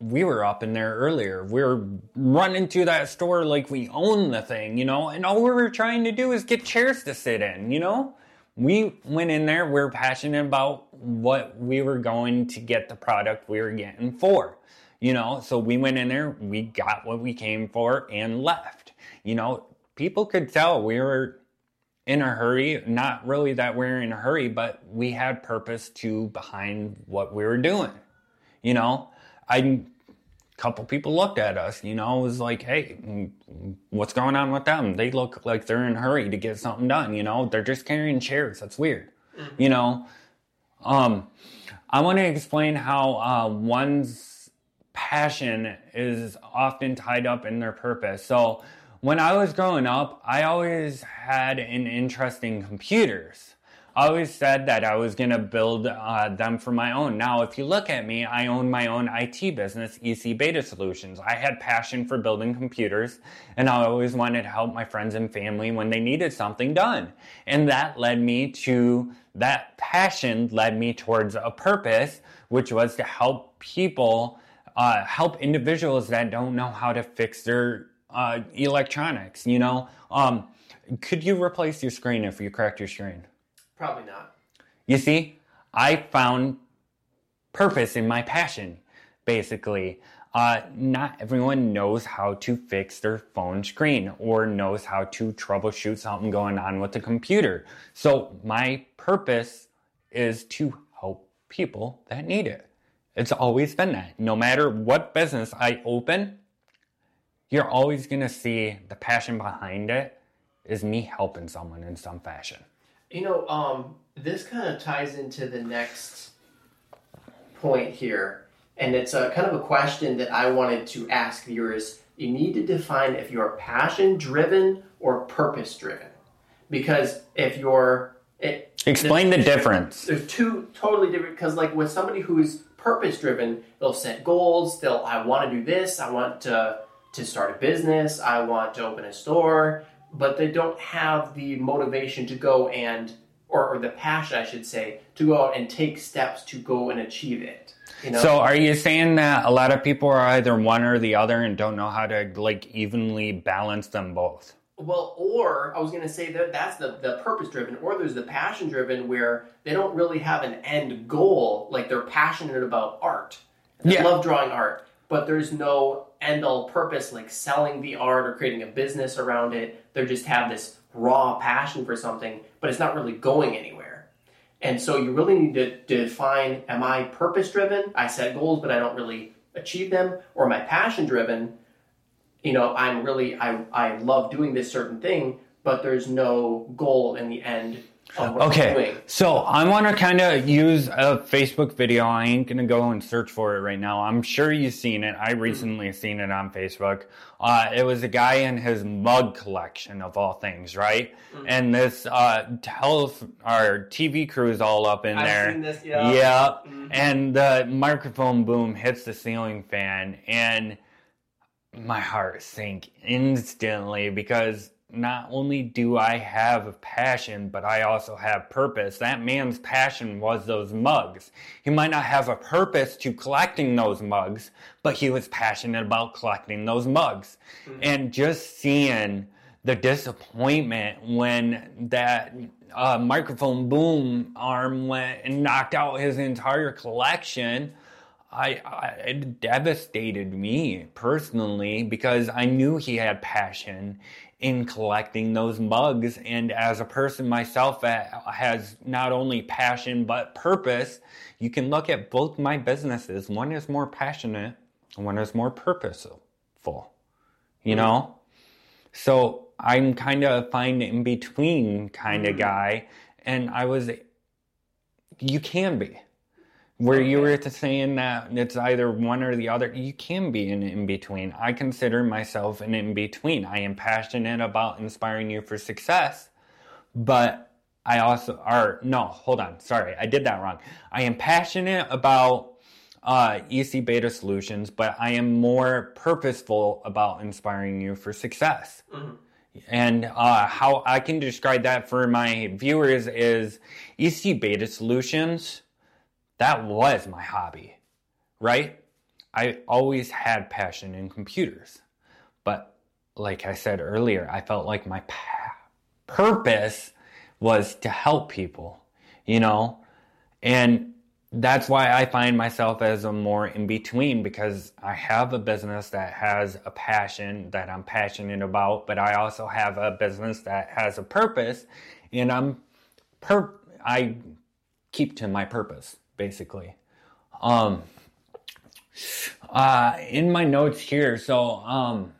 [SPEAKER 2] we were up in there earlier. We were running to that store like we own the thing, you know, and all we were trying to do is get chairs to sit in, you know. We went in there, we are passionate about what we were going to get the product we were getting for, you know. So we went in there, we got what we came for, and left. You know, people could tell we were in a hurry. Not really that we're in a hurry, but we had purpose to behind what we were doing. You know, I couple people looked at us. You know, it was like, hey, what's going on with them? They look like they're in a hurry to get something done. You know, they're just carrying chairs. That's weird. You know, um, I want to explain how uh, one's passion is often tied up in their purpose. So, when I was growing up, I always had an interest in computers. I always said that I was going to build uh, them for my own. Now, if you look at me, I own my own IT business, EC Beta Solutions. I had passion for building computers, and I always wanted to help my friends and family when they needed something done. And that led me to, that passion led me towards a purpose, which was to help people, uh, help individuals that don't know how to fix their uh, electronics. You know, um, could you replace your screen if you cracked your screen?
[SPEAKER 3] Probably not.
[SPEAKER 2] You see, I found purpose in my passion, basically. Uh, not everyone knows how to fix their phone screen or knows how to troubleshoot something going on with the computer. So, my purpose is to help people that need it. It's always been that. No matter what business I open, you're always going to see the passion behind it is me helping someone in some fashion.
[SPEAKER 3] You know, um, this kind of ties into the next point here, and it's a kind of a question that I wanted to ask viewers. You need to define if you're passion driven or purpose driven, because if you're it,
[SPEAKER 2] explain the difference.
[SPEAKER 3] There's two totally different. Because like with somebody who's purpose driven, they'll set goals. They'll I want to do this. I want to to start a business. I want to open a store but they don't have the motivation to go and or, or the passion I should say to go out and take steps to go and achieve it. You know?
[SPEAKER 2] So are you saying that a lot of people are either one or the other and don't know how to like evenly balance them both?
[SPEAKER 3] Well, or I was going to say that that's the, the purpose driven, or there's the passion driven where they don't really have an end goal. Like they're passionate about art. They yeah. love drawing art, but there's no end all purpose like selling the art or creating a business around it. They just have this raw passion for something, but it's not really going anywhere. And so you really need to, define am I purpose driven? I set goals, but I don't really achieve them, or am I passion driven? You know, I'm really I, I love doing this certain thing, but there's no goal in the end
[SPEAKER 2] okay, so I want to kind of use a Facebook video. I ain't gonna go and search for it right now. I'm sure you've seen it. I recently seen it on Facebook. Uh, it was a guy in his mug collection of all things, right? Mm-hmm. And this uh, tele our TV crew is all up in
[SPEAKER 3] I've
[SPEAKER 2] there.
[SPEAKER 3] Seen this, yeah.
[SPEAKER 2] Yeah, mm-hmm. and the microphone boom hits the ceiling fan, and my heart sank instantly because not only do I have a passion, but I also have purpose. That man's passion was those mugs. He might not have a purpose to collecting those mugs, but he was passionate about collecting those mugs. Mm-hmm. And just seeing the disappointment when that uh, microphone boom arm went and knocked out his entire collection. I, I, it devastated me personally because I knew he had passion in collecting those mugs. And as a person myself that has not only passion but purpose, you can look at both my businesses. One is more passionate, one is more purposeful. You know? So I'm kind of a fine in between kind of mm-hmm. guy. And I was, you can be. Where okay. you were saying that it's either one or the other, you can be an in between. I consider myself an in between. I am passionate about inspiring you for success, but I also are no, hold on, sorry, I did that wrong. I am passionate about uh, EC Beta Solutions, but I am more purposeful about inspiring you for success. Mm-hmm. And uh, how I can describe that for my viewers is EC Beta Solutions that was my hobby, right? I always had passion in computers. But like I said earlier, I felt like my pa- purpose was to help people, you know? And that's why I find myself as a more in between because I have a business that has a passion that I'm passionate about, but I also have a business that has a purpose and I'm per I keep to my purpose basically. Um, uh, in my notes here, so um,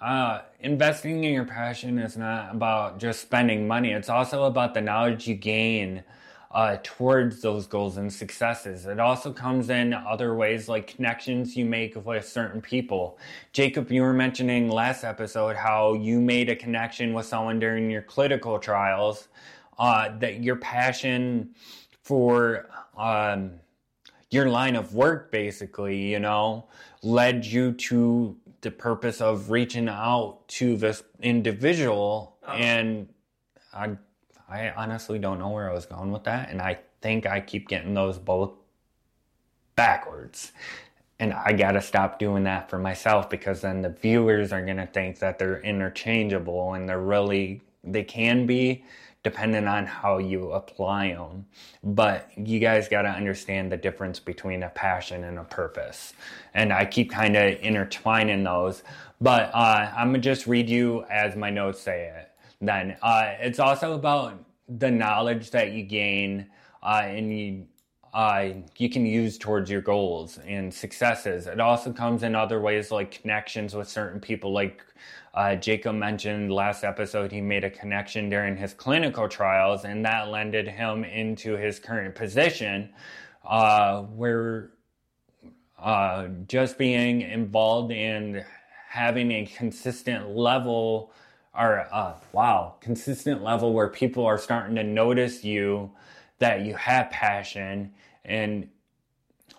[SPEAKER 2] uh, investing in your passion is not about just spending money. It's also about the knowledge you gain uh, towards those goals and successes. It also comes in other ways like connections you make with certain people. Jacob, you were mentioning last episode how you made a connection with someone during your clinical trials. Uh, that your passion for um, your line of work, basically, you know, led you to the purpose of reaching out to this individual. Oh. And I, I honestly don't know where I was going with that. And I think I keep getting those both backwards. and I gotta stop doing that for myself because then the viewers are gonna think that they're interchangeable and they're really, they can be depending on how you apply them. But you guys gotta understand the difference between a passion and a purpose. And I keep kind of intertwining those. But uh, I'm gonna just read you as my notes say it. Then uh, it's also about the knowledge that you gain uh, and you uh, you can use towards your goals and successes. It also comes in other ways like connections with certain people. Like uh, Jacob mentioned last episode, he made a connection during his clinical trials, and that landed him into his current position uh, where uh, just being involved in having a consistent level or uh, wow consistent level where people are starting to notice you that you have passion and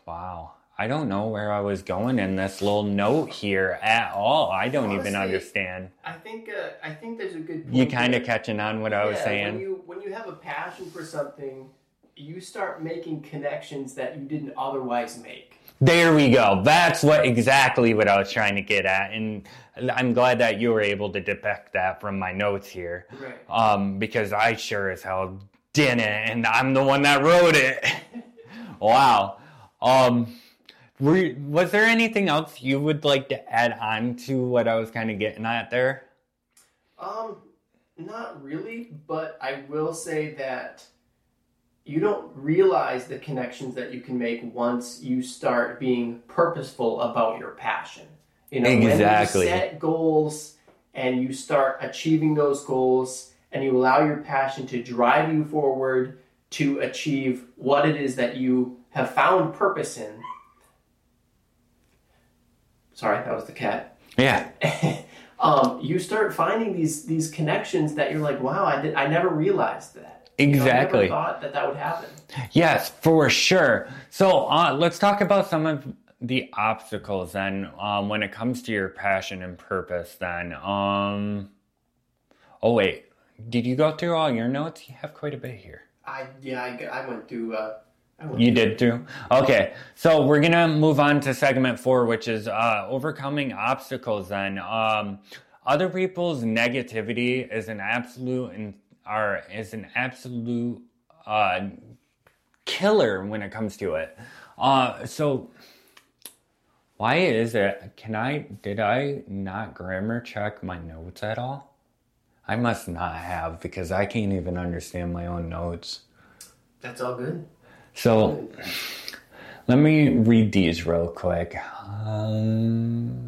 [SPEAKER 2] wow i don't know where i was going in this little note here at all i don't
[SPEAKER 3] Honestly,
[SPEAKER 2] even understand
[SPEAKER 3] I think uh, I think there's a good.
[SPEAKER 2] you kind of catching on what i was
[SPEAKER 3] Yeah,
[SPEAKER 2] saying
[SPEAKER 3] When you when you have a passion for something, you start making connections that you didn't otherwise make.
[SPEAKER 2] There we go. That's what exactly what I was trying to get at, and I'm glad that you were able to depict that from my notes here,
[SPEAKER 3] Right.
[SPEAKER 2] um, because I sure as hell didn't, and I'm the one that wrote it. wow. Um, were, was there anything else you would like to add on to what I was kind of getting at there?
[SPEAKER 3] Um, not really, but I will say that you don't realize the connections that you can make once you start being purposeful about your passion. You know,
[SPEAKER 2] Exactly.
[SPEAKER 3] when you set goals and you start achieving those goals and you allow your passion to drive you forward to achieve what it is that you have found purpose in. Sorry, that was the cat
[SPEAKER 2] Yeah.
[SPEAKER 3] um, you start finding these these connections that you're like, wow, I did, I never realized that. You know, I never
[SPEAKER 2] Exactly.
[SPEAKER 3] thought that that would happen.
[SPEAKER 2] Yes, for sure. So uh, let's talk about some of the obstacles then um, when it comes to your passion and purpose. Then, um, oh wait, did you go through all your notes? You have quite a bit here.
[SPEAKER 3] I yeah, I, I went through. Uh, I went
[SPEAKER 2] You did too. Okay, so we're gonna move on to segment four, which is uh, overcoming obstacles. Then, um, other people's negativity is an absolute and are is an absolute uh, killer when it comes to it. Uh, so, why is it? Can I? Did I not grammar check my notes at all? I must not have because I can't even understand my own notes.
[SPEAKER 3] That's all good.
[SPEAKER 2] So let me read these real quick. Um,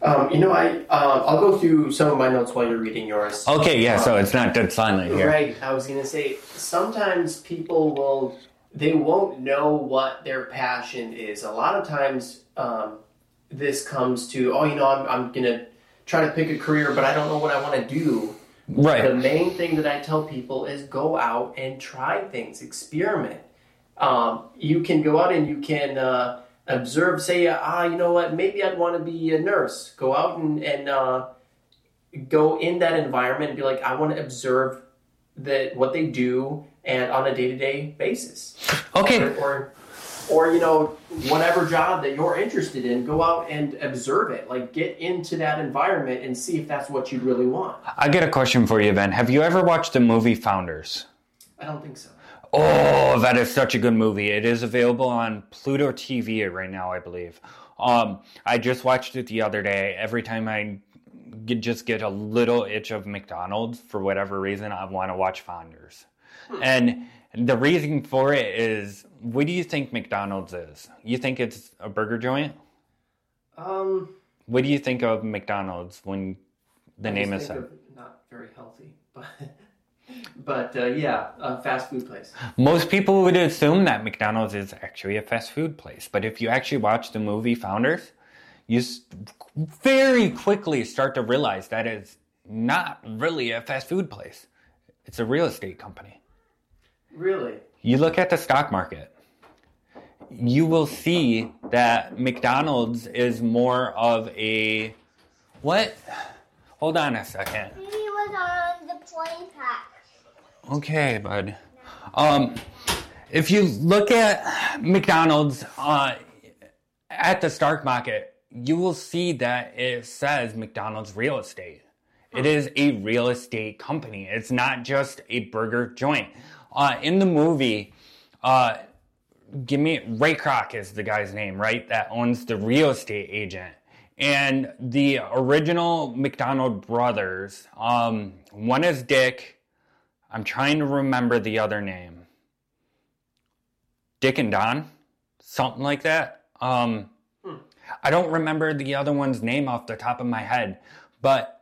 [SPEAKER 3] Um, you know, I uh, I'll go through some of my notes while you're reading yours.
[SPEAKER 2] okay, yeah, so it's not dead silent here.
[SPEAKER 3] Right. I was gonna say sometimes people will they won't know what their passion is. A lot of times, um, this comes to oh, you know, I'm I'm gonna try to pick a career, but I don't know what I want to do. The main thing that I tell people is go out and try things, experiment. Um, you can go out and you can uh, observe, say, ah, you know what, maybe I'd want to be a nurse. Go out and, and uh, go in that environment and be like, I want to observe that what they do and on a day to day basis.
[SPEAKER 2] Okay.
[SPEAKER 3] Or, or, or, you know, whatever job that you're interested in, go out and observe it. Like, get into that environment and see if that's what you really want.
[SPEAKER 2] I get a question for you, Ben. Have you ever watched the movie Founders?
[SPEAKER 3] I don't think so.
[SPEAKER 2] Oh, that is such a good movie. It is available on Pluto TV right now, I believe. Um, I just watched it the other day. Every time I get, just get a little itch of McDonald's for whatever reason, I want to watch Founders. And the reason for it is, what do you think McDonald's is? You think it's a burger joint?
[SPEAKER 3] Um,
[SPEAKER 2] What do you think of McDonald's when the
[SPEAKER 3] I
[SPEAKER 2] name is said?
[SPEAKER 3] not very healthy, but but uh, yeah, a fast food place.
[SPEAKER 2] Most people would assume that McDonald's is actually a fast food place, but if you actually watch the movie Founders, you very quickly start to realize that it's not really a fast food place. It's a real estate company.
[SPEAKER 3] Really?
[SPEAKER 2] You look at the stock market, you will see that McDonald's is more of a what? Hold on a second.
[SPEAKER 4] He was on the plane pack.
[SPEAKER 2] Okay, bud. Um, if you look at McDonald's uh, at the stock Market, you will see that it says McDonald's Real Estate. It is a real estate company. It's not just a burger joint. Uh, in the movie, uh, give me Ray Kroc is the guy's name, right? That owns the real estate agent. And the original McDonald brothers, um, one is Dick. I'm trying to remember the other name. Dick and Don, something like that. Um, I don't remember the other one's name off the top of my head, but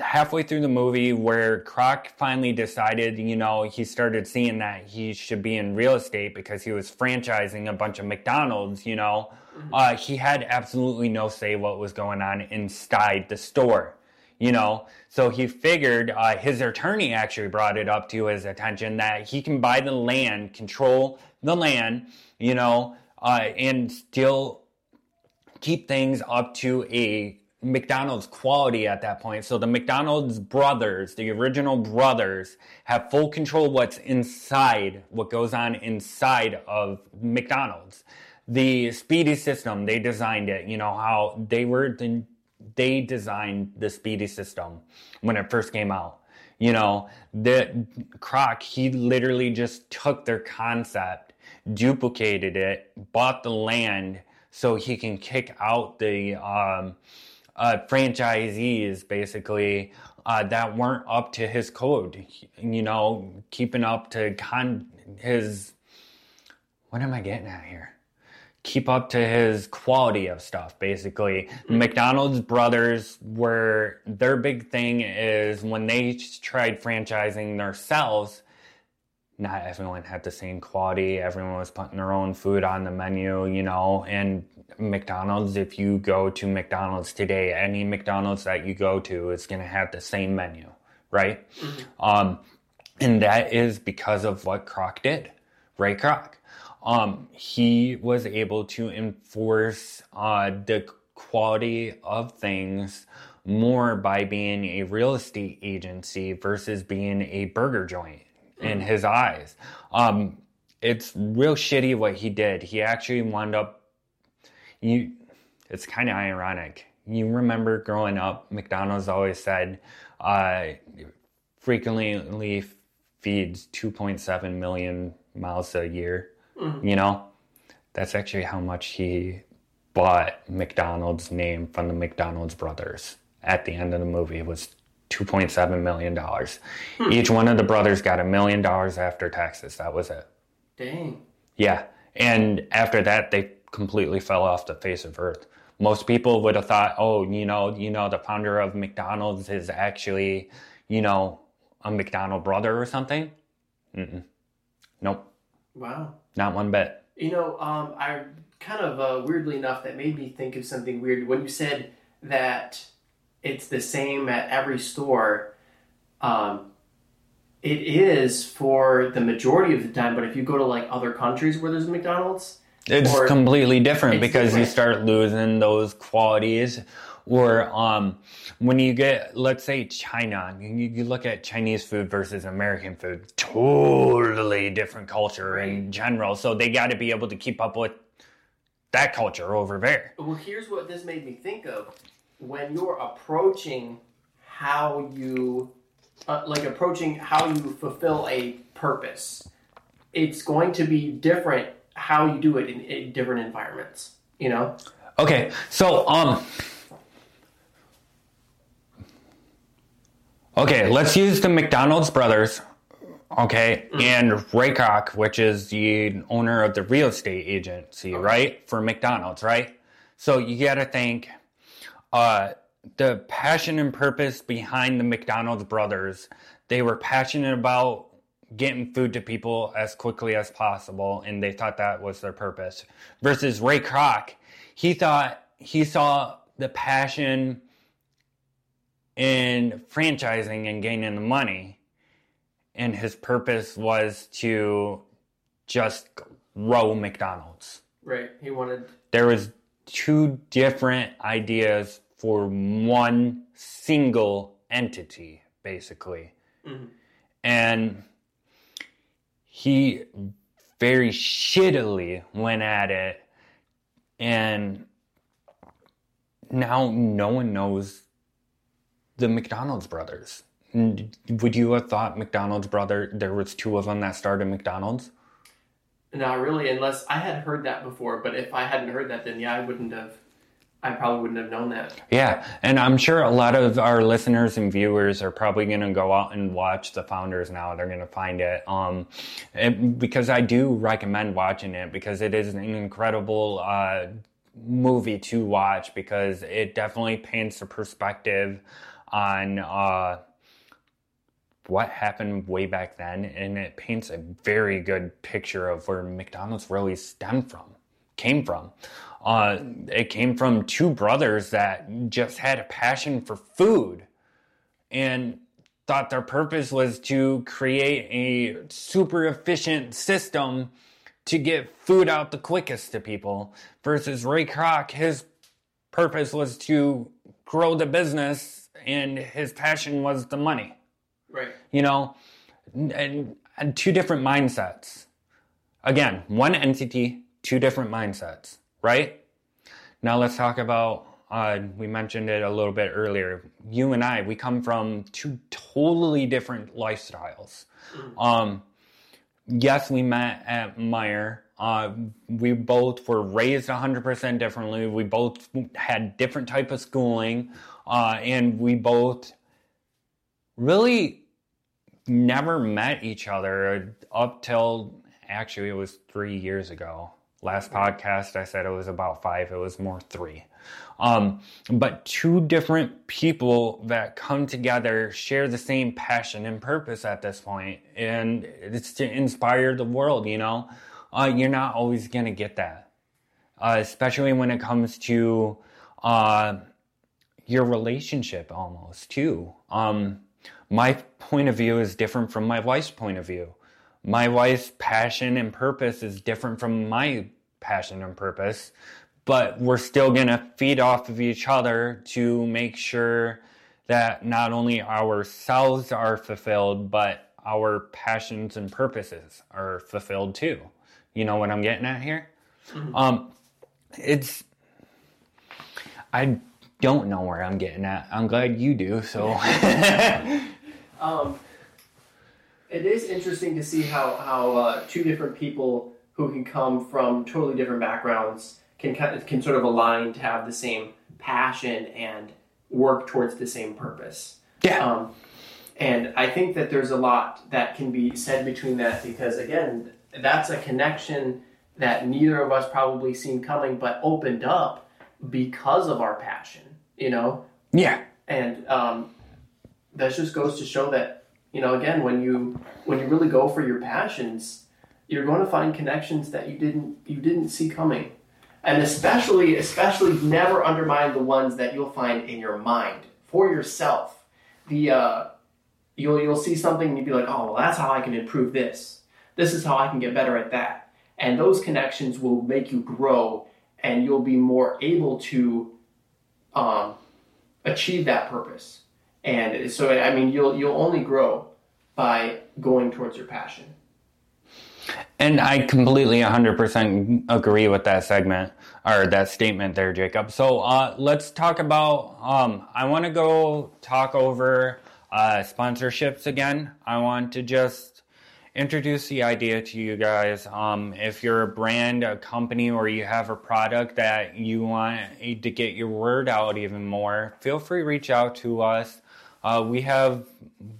[SPEAKER 2] halfway through the movie where Kroc finally decided, you know, he started seeing that he should be in real estate because he was franchising a bunch of McDonald's, you know, uh, he had absolutely no say what was going on inside the store. You know, so he figured uh, his attorney actually brought it up to his attention that he can buy the land, control the land, you know, uh, and still keep things up to a McDonald's quality at that point. So the McDonald's brothers, the original brothers, have full control what's inside, what goes on inside of McDonald's. The speedy system, they designed it, you know, how they were the, they designed the speedy system when it first came out. You know, the Kroc, he literally just took their concept, duplicated it, bought the land so he can kick out the um, uh, franchisees basically uh, that weren't up to his code. You know, keeping up to con- his. What am I getting at here? Keep up to his quality of stuff, basically. McDonald's brothers were their big thing is when they tried franchising themselves, not everyone had the same quality. Everyone was putting their own food on the menu, you know. And McDonald's, if you go to McDonald's today, any McDonald's that you go to is going to have the same menu, right? Um, and that is because of what Kroc did, Ray Kroc. Um, he was able to enforce uh, the quality of things more by being a real estate agency versus being a burger joint in his eyes. Um, it's real shitty what he did. He actually wound up. You, it's kind of ironic. You remember growing up, McDonald's always said, uh, frequently feeds 2.7 million miles a year. You know, that's actually how much he bought McDonald's name from the McDonald's brothers at the end of the movie. It was $2.7 million. Each one of the brothers got a million dollars after taxes. That was it.
[SPEAKER 3] Dang.
[SPEAKER 2] Yeah. And after that, they completely fell off the face of earth. Most people would have thought, oh, you know, you know, the founder of McDonald's is actually, you know, a McDonald brother or something. Mm-mm. Nope.
[SPEAKER 3] Wow.
[SPEAKER 2] Not one bit.
[SPEAKER 3] You know, um, I kind of uh, weirdly enough that made me think of something weird when you said that it's the same at every store. Um, it is for the majority of the time, but if you go to like other countries where there's McDonald's,
[SPEAKER 2] It's
[SPEAKER 3] Or-
[SPEAKER 2] completely different
[SPEAKER 3] It's
[SPEAKER 2] because you start losing those qualities. Or um, when you get, let's say, China, you, you look at Chinese food versus American food, totally different culture in general. So they got to be able to keep up with that culture over there.
[SPEAKER 3] Well, here's what this made me think of. When you're approaching how you, uh, like approaching how you fulfill a purpose, it's going to be different how you do it in, in different environments. You know?
[SPEAKER 2] Okay, so um Okay, let's use the McDonald's brothers, okay, and Ray Kroc, which is the owner of the real estate agency, right? For McDonald's, right? So you gotta think uh the passion and purpose behind the McDonald's brothers, they were passionate about getting food to people as quickly as possible, and they thought that was their purpose. Versus Ray Kroc, he thought he saw the passion in franchising and gaining the money, and his purpose was to just grow McDonald's.
[SPEAKER 3] Right. He wanted.
[SPEAKER 2] There was two different ideas for one single entity, basically. Mm-hmm. And he very shittily went at it. And now no one knows the McDonald's brothers. Would you have thought McDonald's brother, there was two of them that started McDonald's?
[SPEAKER 3] Not really, unless I had heard that before. But if I hadn't heard that, then yeah, I wouldn't have. I probably wouldn't have known that.
[SPEAKER 2] Yeah, and I'm sure a lot of our listeners and viewers are probably going to go out and watch the Founders now. They're going to find it, um, it, because I do recommend watching it because it is an incredible uh, movie to watch because it definitely paints a perspective on. Uh, what happened way back then, and it paints a very good picture of where McDonald's really stemmed from, came from. Uh, it came from two brothers that just had a passion for food and thought their purpose was to create a super efficient system to get food out the quickest to people versus Ray Kroc his purpose was to grow the business and his passion was the money
[SPEAKER 3] Right.
[SPEAKER 2] you know, and, and two different mindsets. Again, one entity, two different mindsets, right? Now let's talk about. Uh, we mentioned it a little bit earlier. You and I, we come from two totally different lifestyles. Um, yes, we met at Meyer. Uh, we both were raised 100% differently. We both had different type of schooling, uh, and we both really never met each other up till actually it was three years ago. Last podcast I said it was about five, it was more three. Um, but two different people that come together share the same passion and purpose at this point, and it's to inspire the world. You know, uh, you're not always gonna get that, uh, especially when it comes to uh, your relationship, almost too. Um, my point of view is different from my wife's point of view. My wife's passion and purpose is different from my passion and purpose, but we're still going to feed off of each other to make sure that not only ourselves are fulfilled, but our passions and purposes are fulfilled too. You know what I'm getting at here? Um, it's, I don't know where I'm getting at. I'm glad you do. So,
[SPEAKER 3] Um, it is interesting to see how how uh, two different people who can come from totally different backgrounds can can sort of align to have the same passion and work towards the same purpose.
[SPEAKER 2] yeah.
[SPEAKER 3] Um, and I think that there's a lot that can be said between that because again, that's a connection that neither of us probably seen coming, but opened up because of our passion. You know,
[SPEAKER 2] yeah.
[SPEAKER 3] and um, that just goes to show that you know again when you when you really go for your passions you're going to find connections that you didn't you didn't see coming. And especially especially never undermine the ones that you'll find in your mind for yourself. The uh, you'll you'll see something and you'll be like oh well that's how i can improve this. This is how i can get better at that. And those connections will make you grow and you'll be more able to um, achieve that purpose and so I mean you'll you'll only grow by going towards your passion.
[SPEAKER 2] And I completely 100% agree with that segment or that statement there, Jacob. So uh, let's talk about. Um, I want to go talk over uh, sponsorships again. I want to just introduce the idea to you guys. Um, if you're a brand, a company, or you have a product that you want to get your word out even more, feel free to reach out to us. Uh, we have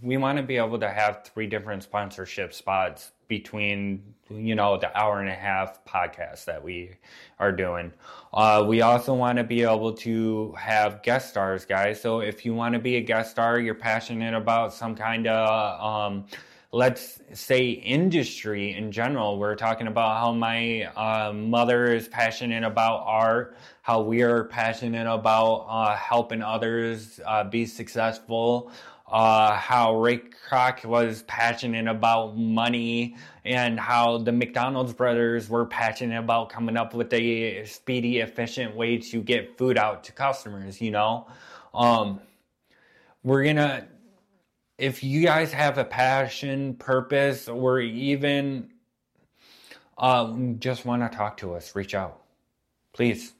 [SPEAKER 2] we want to be able to have three different sponsorship spots between you know the hour and a half podcast that we are doing. Uh, we also want to be able to have guest stars, guys. So if you want to be a guest star, you're passionate about some kind of um, let's say industry in general. We're talking about how my uh, mother is passionate about art, how we are passionate about uh, helping others uh, be successful. Uh, how Ray Kroc was passionate about money, and how the McDonald's brothers were passionate about coming up with a speedy, efficient way to get food out to customers. You know, um, we're gonna if you guys have a passion, purpose, or even uh, just want to talk to us, reach out. Please.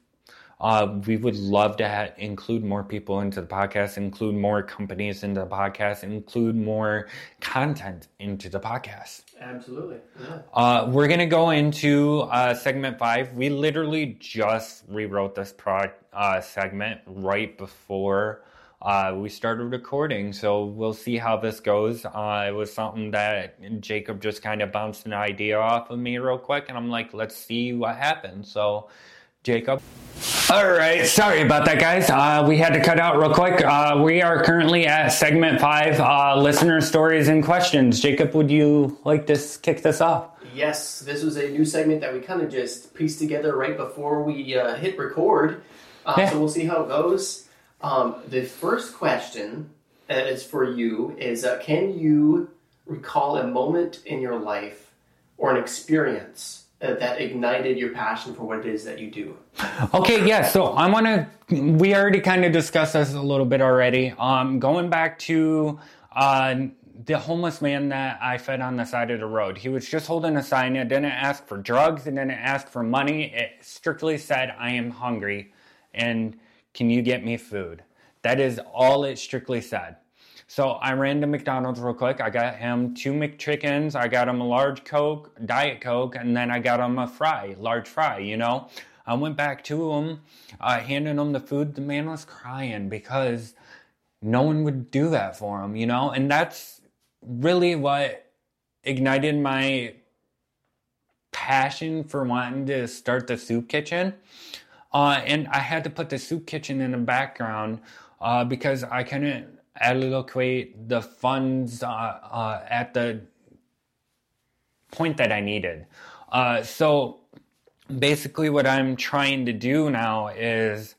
[SPEAKER 2] Uh, we would love to ha- include more people into the podcast, include more companies into the podcast, include more content into the podcast.
[SPEAKER 3] Absolutely. Yeah.
[SPEAKER 2] Uh, we're going to go into uh, segment five. We literally just rewrote this pro- uh, segment right before uh, we started recording. So we'll see how this goes. Uh, it was something that Jacob just kind of bounced an idea off of me real quick. And I'm like, let's see what happens. So, Jacob. All right, sorry about that, guys. Uh, we had to cut out real quick. Uh, we are currently at segment five, uh, listener stories and questions. Jacob, would you like to kick this off?
[SPEAKER 3] Yes, this was a new segment that we kind of just pieced together right before we uh, hit record. Uh,
[SPEAKER 2] Yeah.
[SPEAKER 3] So we'll see how it goes. Um, the first question that is for you is uh, Can you recall a moment in your life or an experience that ignited your passion for what it is that you do?
[SPEAKER 2] Okay, yeah. So I want to. We already kind of discussed this a little bit already. Um, going back to uh, the homeless man that I fed on the side of the road. He was just holding a sign. It didn't ask for drugs. It didn't ask for money. It strictly said, "I am hungry, and can you get me food?" That is all it strictly said. So I ran to McDonald's real quick. I got him two McChickens. I got him a large Coke, Diet Coke, and then I got him a fry, large fry, you know? I went back to him, uh, handed him the food. The man was crying because no one would do that for him, you know? And that's really what ignited my passion for wanting to start the soup kitchen. Uh, and I had to put the soup kitchen in the background uh, because I couldn't allocate the funds uh, uh, at the point that I needed. Uh, so basically, what I'm trying to do now is.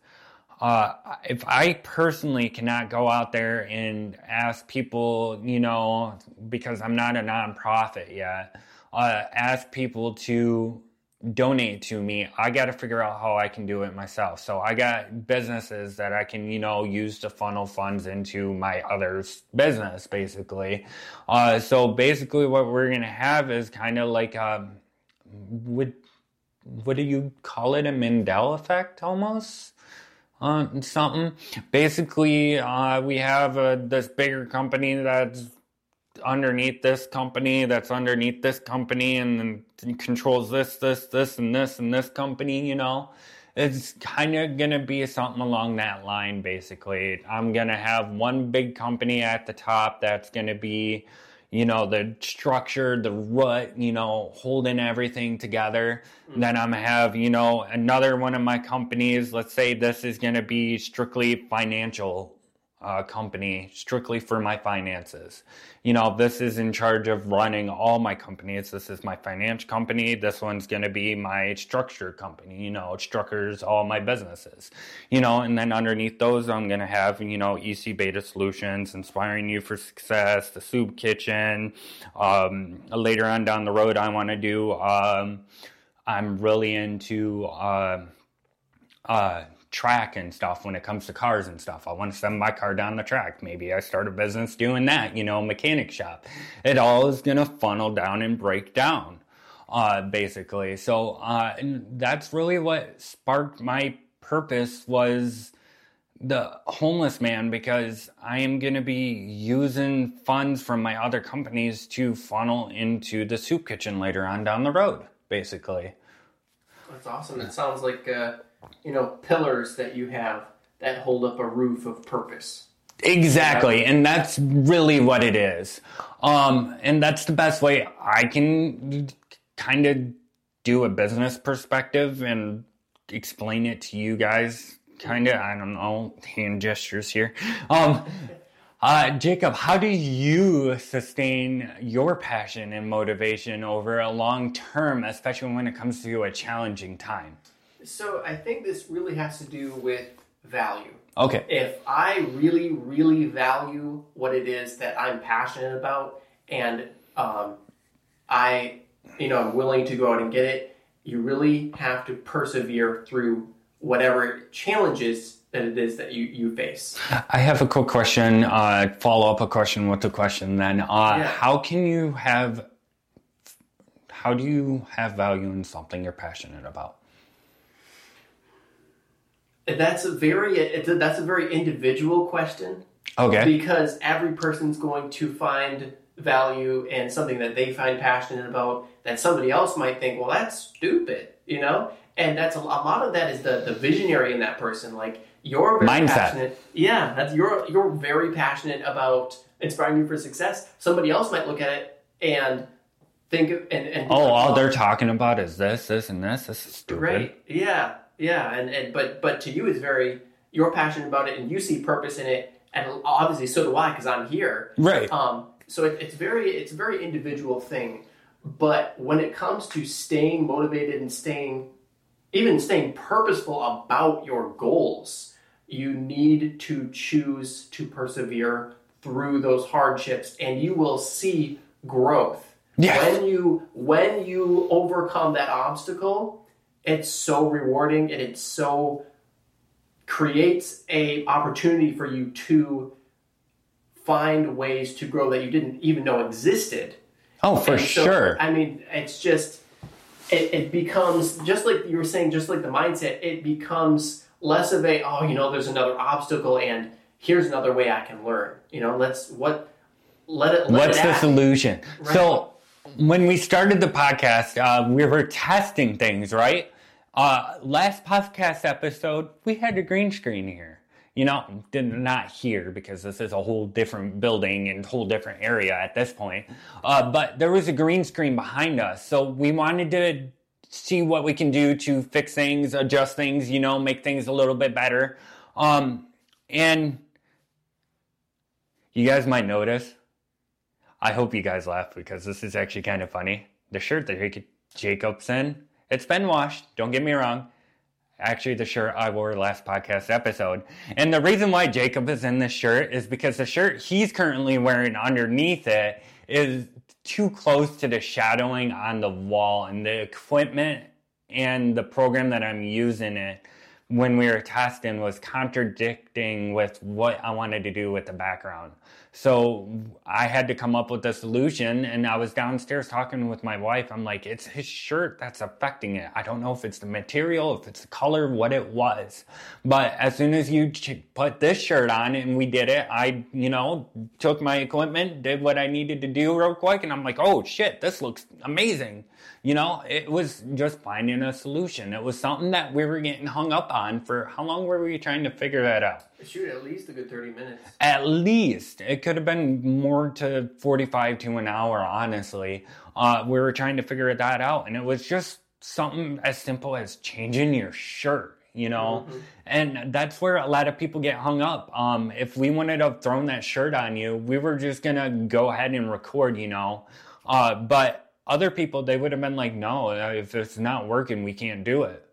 [SPEAKER 2] Uh, if I personally cannot go out there and ask people, you know, because I'm not a nonprofit yet, uh, ask people to donate to me, I got to figure out how I can do it myself. So I got businesses that I can, you know, use to funnel funds into my other business, basically. Uh, so basically, what we're gonna have is kind of like a, would what do you call it? A Mandela effect, almost. Uh, something. Basically, uh, we have uh, this bigger company that's underneath this company that's underneath this company and then controls this, this, this, and this, and this company, you know. It's kind of going to be something along that line, basically. I'm going to have one big company at the top that's going to be, you know, the structure, the root, you know, holding everything together. Mm. Then I'm going to have, you know, another one of my companies. Let's say this is going to be strictly financial uh, company strictly for my finances. You know, this is in charge of running all my companies. This is my finance company. This one's going to be my structure company. You know, it structures all my businesses. You know, and then underneath those, I'm going to have, you know, EC Beta Solutions, Inspiring You for Success, the Soup Kitchen. Um, later on down the road, I want to do, um, I'm really into, uh, uh, track and stuff when it comes to cars and stuff. I want to send my car down the track. Maybe I start a business doing that, you know, mechanic shop. It all is going to funnel down and break down, uh, basically. So, uh, that's really what sparked my purpose was the homeless man because I am going to be using funds from my other companies to funnel into the soup kitchen later on down the road, basically.
[SPEAKER 3] That's awesome. It sounds like, uh, you know, pillars that you have that hold up a roof of purpose.
[SPEAKER 2] Exactly, and that's really what it is. Um, and that's the best way I can kind of do a business perspective and explain it to you guys. Kind of, I don't know, hand gestures here. Um, uh, Jacob, how do you sustain your passion and motivation over a long term, especially when it comes to a challenging time?
[SPEAKER 3] So I think this really has to do with value.
[SPEAKER 2] Okay.
[SPEAKER 3] If I really, really value what it is that I'm passionate about, and um, I, you know, I'm willing to go out and get it, you really have to persevere through whatever challenges that it is that you, you face.
[SPEAKER 2] I have a quick question, uh, follow up a question with the question then. Uh,
[SPEAKER 3] Yeah.
[SPEAKER 2] How can you have, how do you have value in something you're passionate about?
[SPEAKER 3] That's a very it's a, that's a very individual question.
[SPEAKER 2] Okay.
[SPEAKER 3] Because every person's going to find value in something that they find passionate about that somebody else might think, well, that's stupid, you know. And that's a, a lot of that is the the visionary in that person. Like you're very
[SPEAKER 2] Mindset.
[SPEAKER 3] passionate. Yeah, that's you're you're very passionate about inspiring you for success. Somebody else might look at it and think of- and and
[SPEAKER 2] Oh, all they're talking about is this, this, and this. This is stupid.
[SPEAKER 3] Right. Yeah. Yeah. And, and but but to you it's very you're passionate about it and you see purpose in it and obviously so do I because I'm here.
[SPEAKER 2] Right.
[SPEAKER 3] Um. So it, it's very it's a very individual thing, but when it comes to staying motivated and staying even staying purposeful about your goals, you need to choose to persevere through those hardships, and you will see growth.
[SPEAKER 2] Yes.
[SPEAKER 3] When you when you overcome that obstacle, it's so rewarding and it's so creates a opportunity for you to find ways to grow that you didn't even know existed.
[SPEAKER 2] Oh, for
[SPEAKER 3] so,
[SPEAKER 2] sure.
[SPEAKER 3] I mean, it's just it, it becomes just like you were saying, just like the mindset. It becomes less of a oh, you know, there's another obstacle, and here's another way I can learn. You know, let's what let it. Let
[SPEAKER 2] What's
[SPEAKER 3] it
[SPEAKER 2] the solution?
[SPEAKER 3] Right.
[SPEAKER 2] So, when we started the podcast, uh, we were testing things, right? Uh, last podcast episode, we had a green screen here. You know, did not here because this is a whole different building and whole different area at this point. Uh, but there was a green screen behind us, so we wanted to see what we can do to fix things, adjust things, you know, make things a little bit better. Um, and you guys might notice I hope you guys laugh because this is actually kind of funny. The shirt that Jac- Jacob's in, it's been washed. Don't get me wrong. Actually, the shirt I wore last podcast episode. And the reason why Jacob is in this shirt is because the shirt he's currently wearing underneath it is too close to the shadowing on the wall and the equipment and the program that I'm using it when we were testing was contradicting with what I wanted to do with the background. So I had to come up with a solution and I was downstairs talking with my wife. I'm like, it's his shirt that's affecting it. I don't know if it's the material, if it's the color, what it was. But as soon as you put this shirt on and we did it, I, you know, took my equipment, did what I needed to do real quick. And I'm like, oh shit, this looks amazing. You know, it was just finding a solution. It was something that we were getting hung up on for how long were we trying to figure that out?
[SPEAKER 3] Shoot, at least a good thirty minutes.
[SPEAKER 2] At least it could have been more to 45 to an hour, honestly. Uh, we were trying to figure that out, and it was just something as simple as changing your shirt. You know, and that's where a lot of people get hung up. Um, if we wanted to have thrown that shirt on you, we were just gonna go ahead and record, you know. Uh, but other people, they would have been like, no, if it's not working, we can't do it,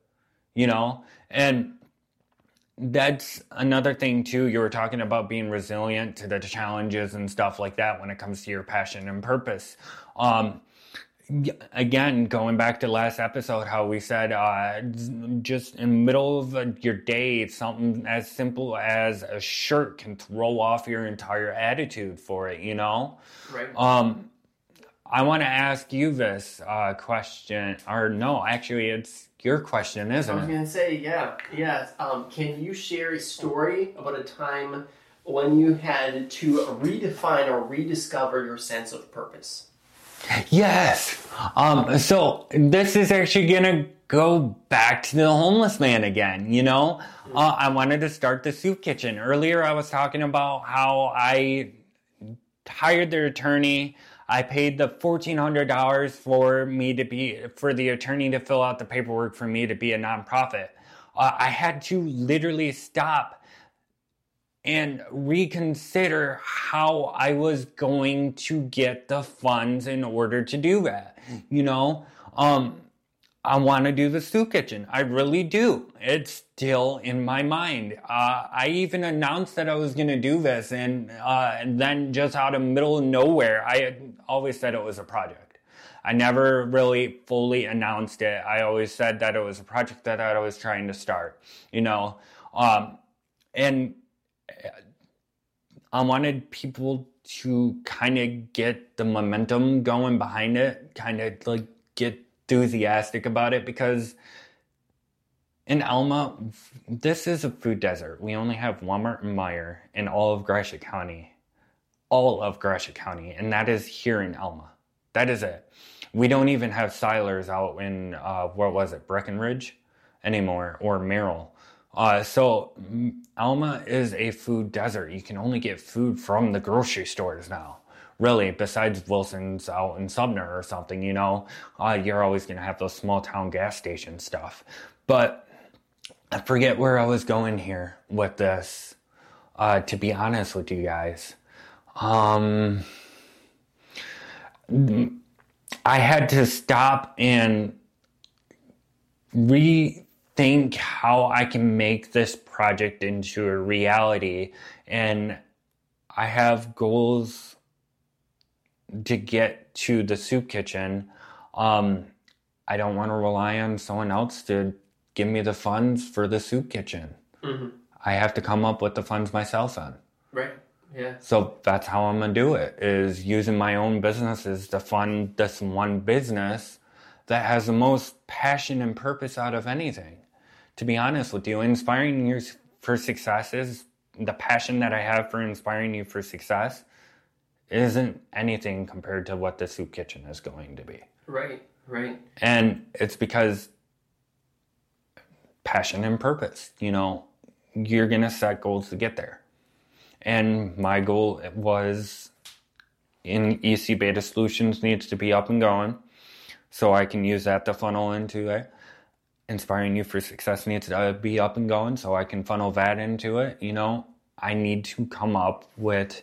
[SPEAKER 2] you know. And that's another thing too you were talking about being resilient to the challenges and stuff like that when it comes to your passion and purpose um again going back to last episode how we said uh just in the middle of uh, your day something as simple as a shirt can throw off your entire attitude for it you know
[SPEAKER 3] Right.
[SPEAKER 2] um i want to ask you this uh question or no actually it's your question isn't it I was
[SPEAKER 3] gonna say, yeah, yeah. Um, can you share a story about a time when you had to redefine or rediscover your sense of purpose?
[SPEAKER 2] Yes. Um, so this is actually gonna go back to the homeless man again. You know, uh, I wanted to start the soup kitchen. Earlier, I was talking about how I hired the attorney. I paid the fourteen hundred dollars for me to be for the attorney to fill out the paperwork for me to be a nonprofit. Uh, I had to literally stop and reconsider how I was going to get the funds in order to do that. You know, um, I want to do the soup kitchen. I really do. It's still in my mind. Uh, I even announced that I was going to do this, and, uh, and then just out of middle of nowhere, I always said it was a project. I never really fully announced it. I always said that it was a project that I was trying to start. You know, um, and I wanted people to kind of get the momentum going behind it, kind of like get enthusiastic about it because in Alma, this is a food desert. We only have Walmart and Meijer in all of Gratiot County. All of Gratiot County. And that is here in Alma. That is it. We don't even have Silers out in, uh, what was it, Breckenridge anymore or Merrill. Uh, so Alma is a food desert. You can only get food from the grocery stores now. Really, besides Wilson's out in Sumner or something, you know, uh, you're always going to have those small town gas station stuff. But I forget where I was going here with this. Uh, to be honest with you guys, um, I had to stop and rethink how I can make this project into a reality. And I have goals to get to the soup kitchen. Um, I don't want to rely on someone else to give me the funds for the soup kitchen. Mm-hmm. I have to come up with the funds myself then.
[SPEAKER 3] Right. Yeah.
[SPEAKER 2] So that's how I'm gonna do it. Is using my own businesses to fund this one business that has the most passion and purpose out of anything. To be honest with you, inspiring you for success is the passion that I have for inspiring you for success isn't anything compared to what the soup kitchen is going to be.
[SPEAKER 3] Right. Right.
[SPEAKER 2] And it's because passion and purpose. You know, you're going to set goals to get there. And my goal was in EC Beta Solutions needs to be up and going so I can use that to funnel into it. Inspiring you for success needs to be up and going so I can funnel that into it. You know, I need to come up with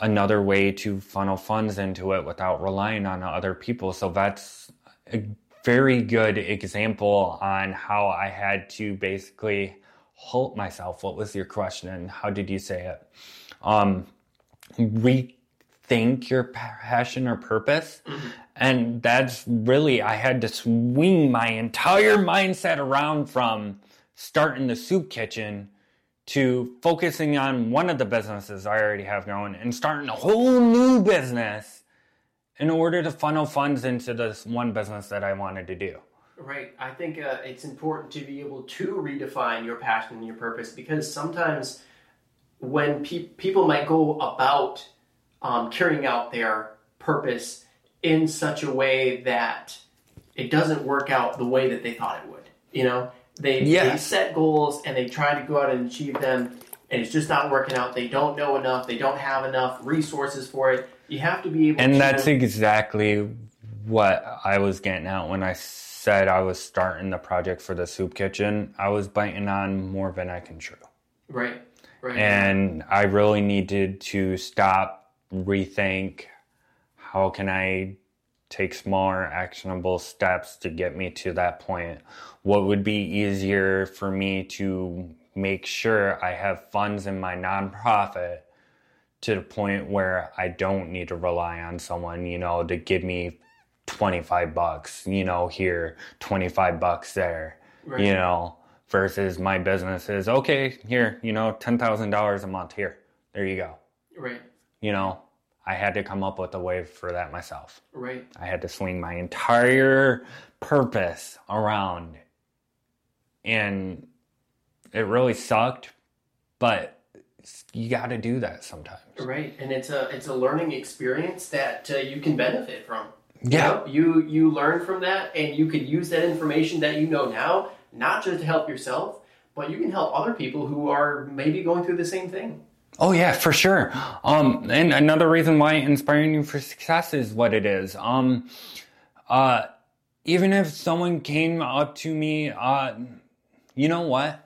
[SPEAKER 2] another way to funnel funds into it without relying on other people. So that's a very good example on how I had to basically halt myself. What was your question? And how did you say it? Um, rethink your passion or purpose. Mm-hmm. And that's really, I had to swing my entire mindset around from starting the soup kitchen to focusing on one of the businesses I already have going and starting a whole new business in order to funnel funds into this one business that I wanted to do.
[SPEAKER 3] Right. I think uh, it's important to be able to redefine your passion and your purpose because sometimes when pe- people might go about um, carrying out their purpose in such a way that it doesn't work out the way that they thought it would. You know, they, yes. they set goals and they try to go out and achieve them, and it's just not working out. They don't know enough. They don't have enough resources for it you have to be able
[SPEAKER 2] and that's exactly what I was getting at when I said I was starting the project for the soup kitchen. I was biting on more than I can chew.
[SPEAKER 3] Right. Right.
[SPEAKER 2] And I really needed to stop, rethink how can I take smaller actionable steps to get me to that point? What would be easier for me to make sure I have funds in my nonprofit to the point where I don't need to rely on someone, you know, to give me 25 bucks, you know, here, 25 bucks there, right. you know, versus my business is okay, here, you know, $10,000 a month here. There you go.
[SPEAKER 3] Right.
[SPEAKER 2] You know, I had to come up with a way for that myself.
[SPEAKER 3] Right.
[SPEAKER 2] I had to swing my entire purpose around. And it really sucked, but you got to do that sometimes.
[SPEAKER 3] Right, and it's a it's a learning experience that uh, you can benefit from.
[SPEAKER 2] Yeah,
[SPEAKER 3] you, know, you you learn from that, and you can use that information that you know now, not just to help yourself, but you can help other people who are maybe going through the same thing.
[SPEAKER 2] Oh yeah, for sure. Um, and another reason why inspiring you for success is what it is. Um, uh, even if someone came up to me, uh, you know what?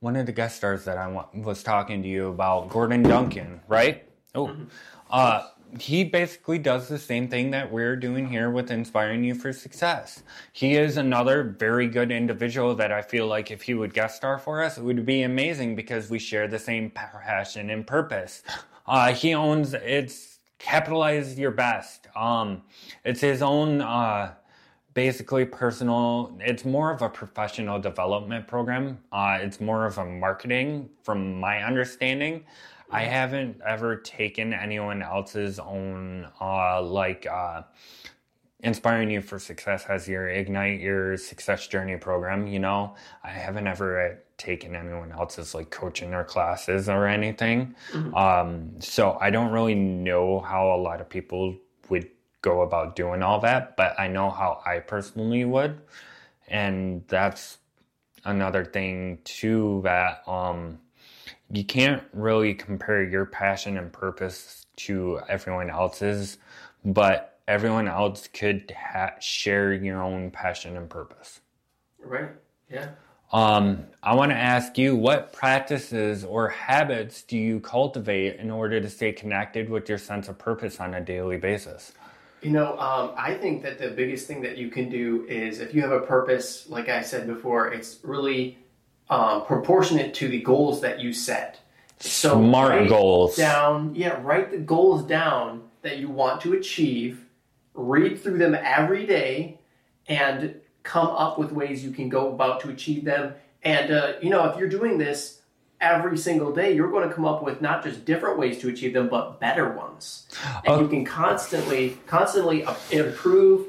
[SPEAKER 2] one of the guest stars that I was talking to you about, Gordon Duncan, right? Oh, mm-hmm. uh, he basically does the same thing that we're doing here with inspiring you for success. He is another very good individual that I feel like if he would guest star for us, it would be amazing because we share the same passion and purpose. Uh, he owns it's capitalize your best. Um, it's his own. Uh, basically personal it's more of a professional development program uh, it's more of a marketing from my understanding i haven't ever taken anyone else's own uh, like uh, Inspiring You for Success has your Ignite Your Success Journey program. You know, I haven't ever uh, taken anyone else's like coaching or classes or anything. Mm-hmm. Um, so I don't really know how a lot of people go about doing all that, but I know how I personally would. And that's another thing too that um, you can't really compare your passion and purpose to everyone else's, but everyone else could ha- share your own passion and purpose.
[SPEAKER 3] Right. Yeah.
[SPEAKER 2] Um, I want to ask you what practices or habits do you cultivate in order to stay connected with your sense of purpose on a daily basis?
[SPEAKER 3] You know, um, I think that the biggest thing that you can do is if you have a purpose, like I said before, it's really um, proportionate to the goals that you set.
[SPEAKER 2] So Smart goals.
[SPEAKER 3] Down, yeah, write the goals down that you want to achieve read through them every day, and come up with ways you can go about to achieve them. And, uh, you know, if you're doing this every single day, you're going to come up with not just different ways to achieve them, but better ones. And you can constantly, constantly improve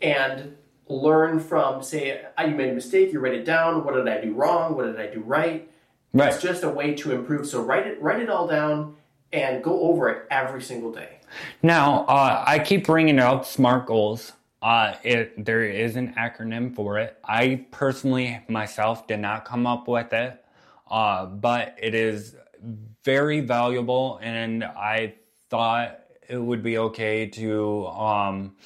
[SPEAKER 3] and learn from, say, ah, you made a mistake, you write it down. What did I do wrong? What did I do right? Right. It's just a way to improve. So write it, write it all down and go over it every single day.
[SPEAKER 2] Now, uh, I keep bringing up SMART goals. Uh, it there is an acronym for it. I personally myself did not come up with it, uh, but it is very valuable, and I thought it would be okay to um,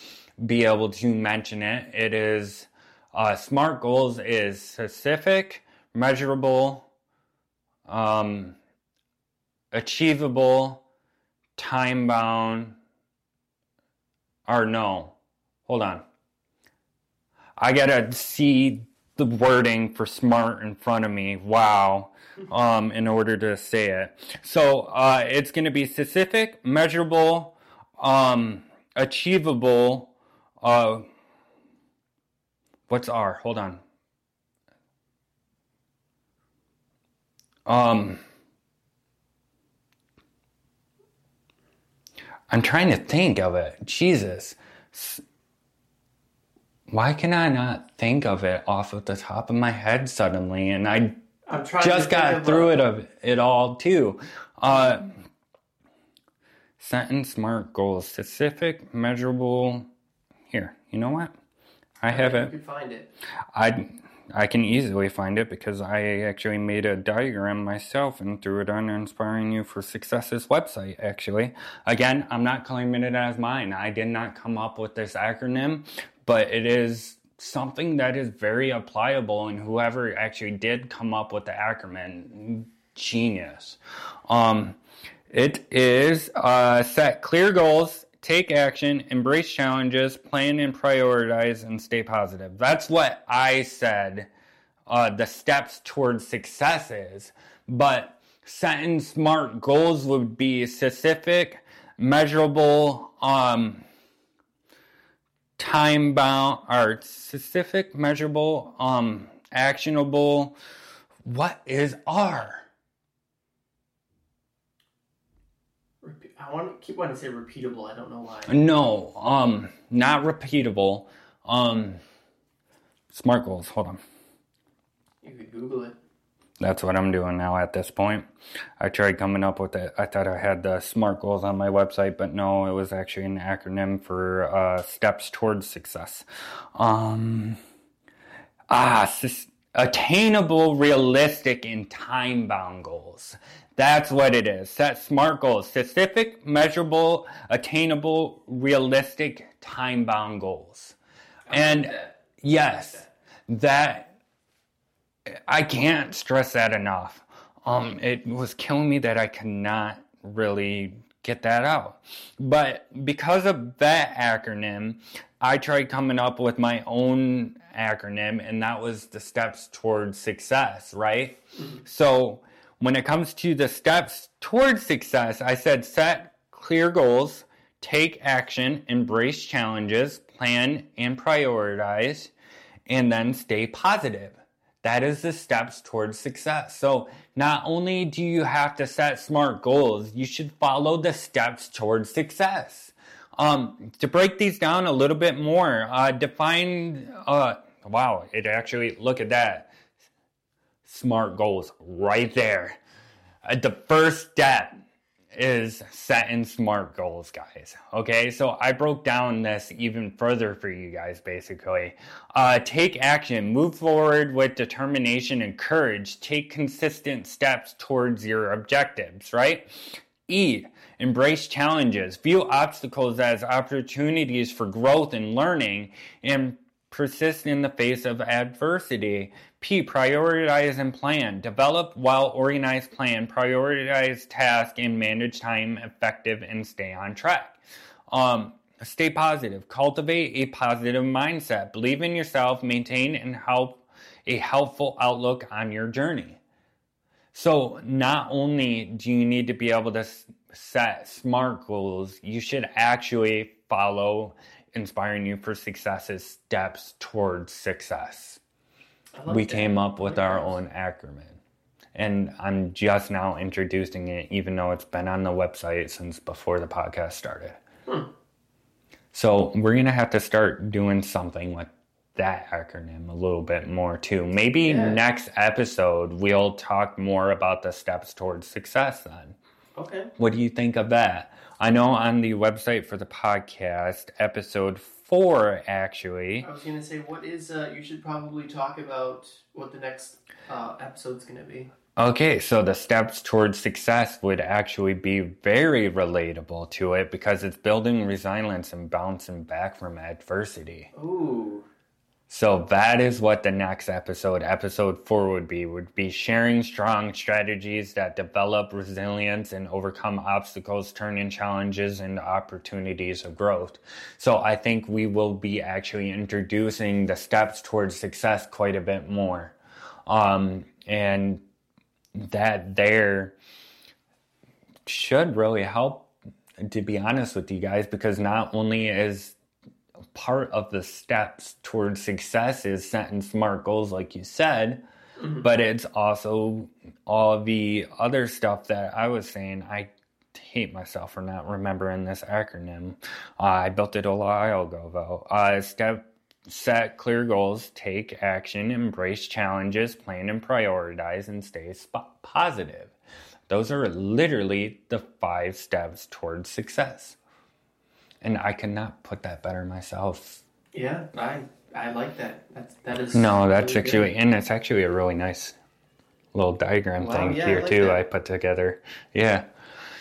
[SPEAKER 2] be able to mention it. It is uh, SMART goals is specific, measurable, um, achievable, time bound, or no, hold on. I gotta see the wording for smart in front of me. Wow. Um, in order to say it. So uh, it's going to be specific, measurable, um, achievable. Uh, what's R? Hold on. Um, I'm trying to think of it. Jesus. Why can I not think of it off of the top of my head suddenly? And I just got through it of it all too. Uh, sentence smart goals, specific, measurable. Here, you know what? I have it.
[SPEAKER 3] You can find it.
[SPEAKER 2] I I can easily find it because I actually made a diagram myself and threw it on Inspiring You for Success's website, actually. Again, I'm not claiming it as mine. I did not come up with this acronym, but it is something that is very applicable, and whoever actually did come up with the acronym, genius. Um, it is uh, set clear goals take action, embrace challenges, plan and prioritize, and stay positive. That's what I said uh, the steps towards success is. But setting smart goals would be specific, measurable, um, time bound, or specific, measurable, um, actionable. What is R?
[SPEAKER 3] I want to keep wanting to say repeatable. I don't know why.
[SPEAKER 2] No, um, not repeatable. Um, smart goals. Hold on.
[SPEAKER 3] You could Google it.
[SPEAKER 2] That's what I'm doing now at this point. I tried coming up with it. I thought I had the SMART goals on my website, but no, it was actually an acronym for uh, steps towards success. Um, ah, attainable, realistic, and time bound goals. That's what it is. Set SMART goals. Specific, measurable, attainable, realistic, time bound goals. and yes, that I can't stress that enough. Um, it was killing me that I cannot really get that out. But because of that acronym, I tried coming up with my own acronym, and that was the steps towards success, right? So when it comes to the steps towards success, I said set clear goals, take action, embrace challenges, plan and prioritize, and then stay positive. That is the steps towards success. So, not only do you have to set smart goals, you should follow the steps towards success. Um, to break these down a little bit more, uh, define. Uh, wow, it actually look at that. Smart goals right there. Uh, the first step is setting smart goals, guys. Okay, so I broke down this even further for you guys basically. Uh, take action, move forward with determination and courage, take consistent steps towards your objectives, right? E, embrace challenges, view obstacles as opportunities for growth and learning, and persist in the face of adversity. P, prioritize and plan. Develop well organized plan, prioritize task, and manage time effective and stay on track. Um, stay positive. Cultivate a positive mindset. Believe in yourself. Maintain and help a helpful outlook on your journey. So, not only do you need to be able to set smart goals, you should actually follow inspiring you for success's steps towards success we came up with our own acronym. And I'm just now introducing it, even though it's been on the website since before the podcast started.
[SPEAKER 3] Hmm.
[SPEAKER 2] So we're going to have to start doing something with that acronym a little bit more too. Maybe
[SPEAKER 3] Yeah.
[SPEAKER 2] next episode we'll talk more about the steps towards success then.
[SPEAKER 3] Okay.
[SPEAKER 2] What do you think of that? I know on the website for the podcast, episode four actually,
[SPEAKER 3] I was gonna say, what is? Uh, you should probably talk about what the next uh, episode's gonna be.
[SPEAKER 2] Okay, so the steps towards success would actually be very relatable to it because it's building resilience and bouncing back from adversity.
[SPEAKER 3] Ooh.
[SPEAKER 2] So that is what the next episode, episode four, would be. Would be sharing strong strategies that develop resilience and overcome obstacles, turning challenges into opportunities of growth. So I think we will be actually introducing the steps towards success quite a bit more. Um, and that there should really help to be honest with you guys because not only is part of the steps towards success is setting smart goals like you said but it's also all the other stuff that i was saying. I hate myself for not remembering this acronym. Uh, i built it a while ago though. Uh, step set clear goals take action embrace challenges plan and prioritize and stay sp- positive. Those are literally the five steps towards success and I cannot put that better myself.
[SPEAKER 3] Yeah, I I like that. That's that is.
[SPEAKER 2] No, that's
[SPEAKER 3] really
[SPEAKER 2] actually,
[SPEAKER 3] good.
[SPEAKER 2] and it's actually a really nice little diagram
[SPEAKER 3] Wow,
[SPEAKER 2] thing
[SPEAKER 3] yeah, I
[SPEAKER 2] here
[SPEAKER 3] like
[SPEAKER 2] too.
[SPEAKER 3] that.
[SPEAKER 2] I put together. Yeah.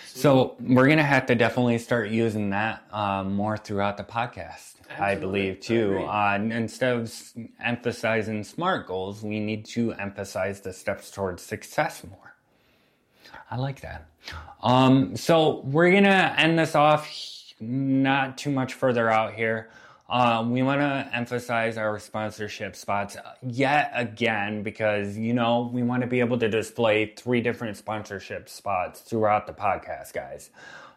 [SPEAKER 2] So we're gonna have to definitely start using that um, more throughout the podcast. I believe too. Uh, instead of s- emphasizing smart goals, we need to emphasize the steps towards success more. I like that. Um, so we're gonna end this off not too much further out here. Uh, we want to emphasize our sponsorship spots yet again because you know we want to be able to display three different sponsorship spots throughout the podcast, guys.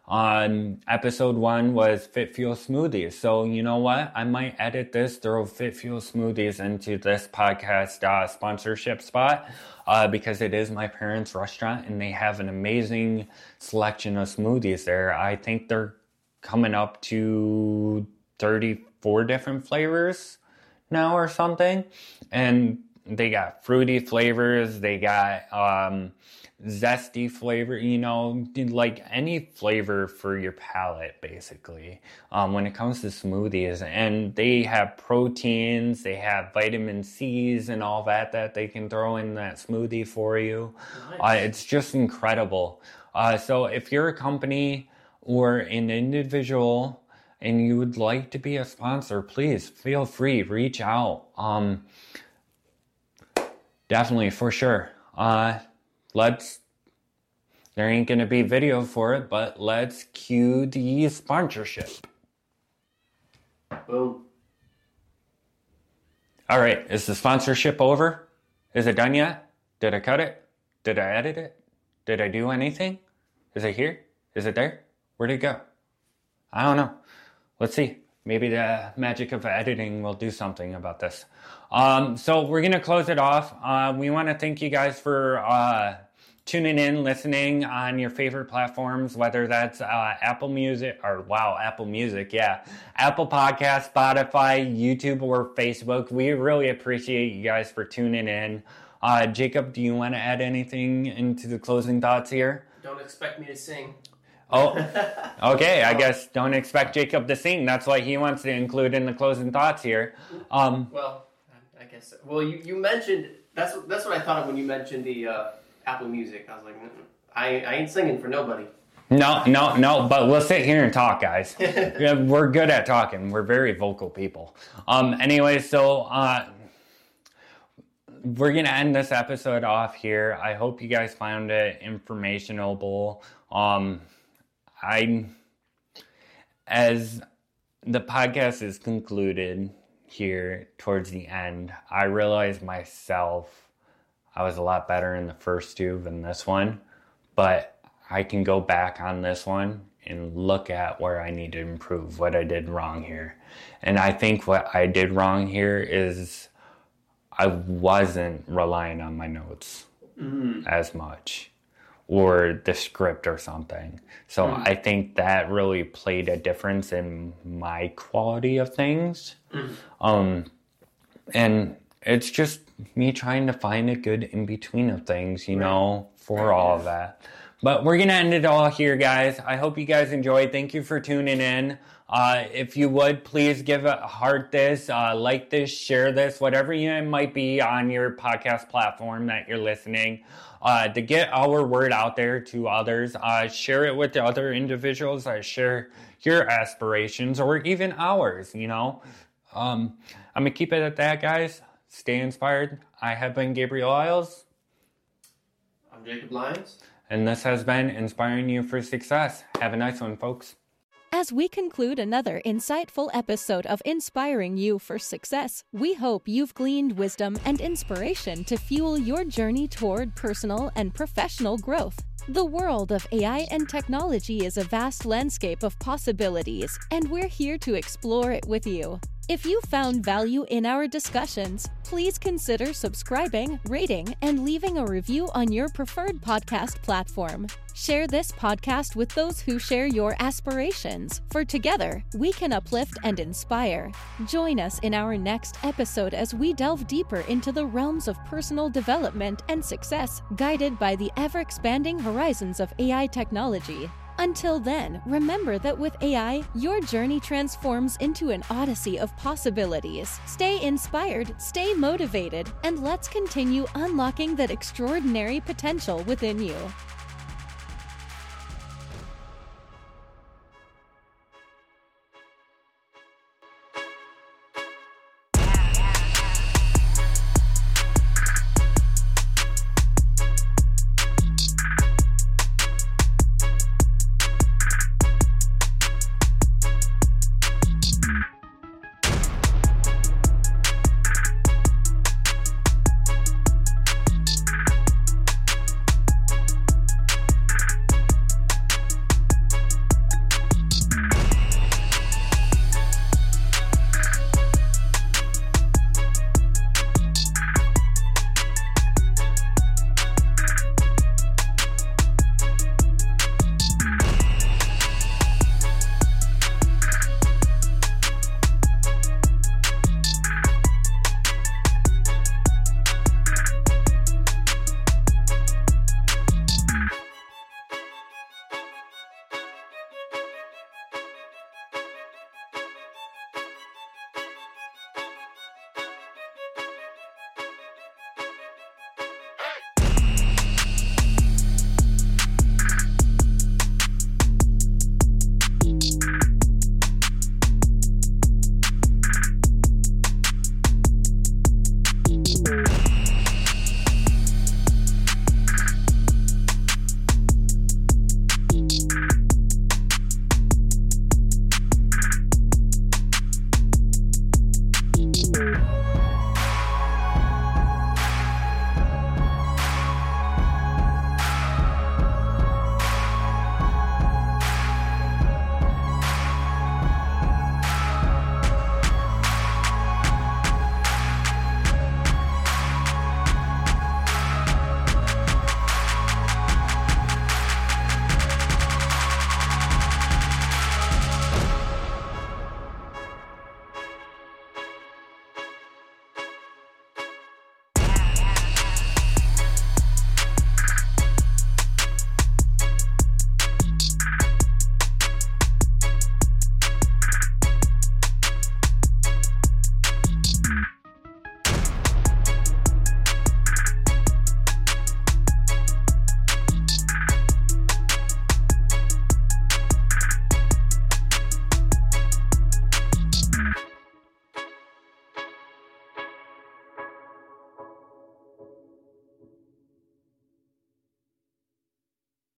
[SPEAKER 2] On episode one was Fit Fuel Smoothies. So, you know what? I might edit this, throw Fit Fuel Smoothies into this podcast uh, sponsorship spot uh, because it is my parents' restaurant and they have an amazing selection of smoothies there. I think they're coming up to 34 different flavors now or something. And they got fruity flavors, they got um, zesty flavor, you know, like any flavor for your palate, basically, um, when it comes to smoothies. And they have proteins, they have vitamin C's and all that that they can throw in that smoothie for you. Uh, it's just incredible. Uh, so if you're a company or an individual and you would like to be a sponsor, please feel free, reach out. Um, definitely, for sure. Uh, let's. There ain't gonna be video for it, but let's cue the sponsorship.
[SPEAKER 3] Boom.
[SPEAKER 2] All right, is the sponsorship over? Is it done yet? Did I cut it? Did I edit it? Did I do anything? Is it here? Is it there? Where'd it go? I don't know. Let's see. Maybe the magic of editing will do something about this. Um, so we're gonna close it off. Uh, we want to thank you guys for uh, tuning in, listening on your favorite platforms, whether that's uh, Apple Music or wow, Apple Music, yeah, Apple Podcast, Spotify, YouTube, or Facebook. We really appreciate you guys for tuning in. Uh, Jacob, do you want to add anything into the closing thoughts here?
[SPEAKER 3] Don't expect me to sing.
[SPEAKER 2] Oh, okay. I guess don't expect Jacob to sing. That's what he wants to include in the closing thoughts here. Um,
[SPEAKER 3] Well, I guess. Well, you, you mentioned that's what- that's what I thought of when you mentioned the uh, Apple Music. I was like, I I ain't singing for nobody.
[SPEAKER 2] no, no, no. But we'll sit here and talk, guys. We're good at talking. We're very vocal people. Um. Anyway, so uh, we're gonna end this episode off here. I hope you guys found it informational. Um, I as the podcast is concluded here towards the end, I realized myself I was a lot better in the first two than this one, but I can go back on this one and look at where I need to improve, what I did wrong here. And I think what I did wrong here is I wasn't relying on my notes mm. as much or the script or something. So I think that really played a difference in my quality of things. Um, and it's just me trying to find a good in between of things, you know, for all of that. But we're gonna end it all here, guys. I hope you guys enjoyed. Thank you for tuning in. Uh, if you would, please give a heart this, uh, like this, share this, whatever you might be on your podcast platform that you're listening, uh, to get our word out there to others. Uh, share it with the other individuals that share your aspirations or even ours, you know. Um, I'm gonna keep it at that, guys. Stay inspired. I have been Gabriel Isles,
[SPEAKER 3] I'm Jacob Lyons.
[SPEAKER 2] and this has been Inspiring You for Success. Have a nice one, folks.
[SPEAKER 1] As we conclude another insightful episode of Inspiring You for Success, we hope you've gleaned wisdom and inspiration to fuel your journey toward personal and professional growth. The world of AI and technology is a vast landscape of possibilities, and we're here to explore it with you. If you found value in our discussions, please consider subscribing, rating, and leaving a review on your preferred podcast platform. Share this podcast with those who share your aspirations, for together we can uplift and inspire. Join us in our next episode as we delve deeper into the realms of personal development and success, guided by the ever expanding horizons of AI technology. Until then, remember that with AI, your journey transforms into an odyssey of possibilities. Stay inspired, stay motivated, and let's continue unlocking that extraordinary potential within you.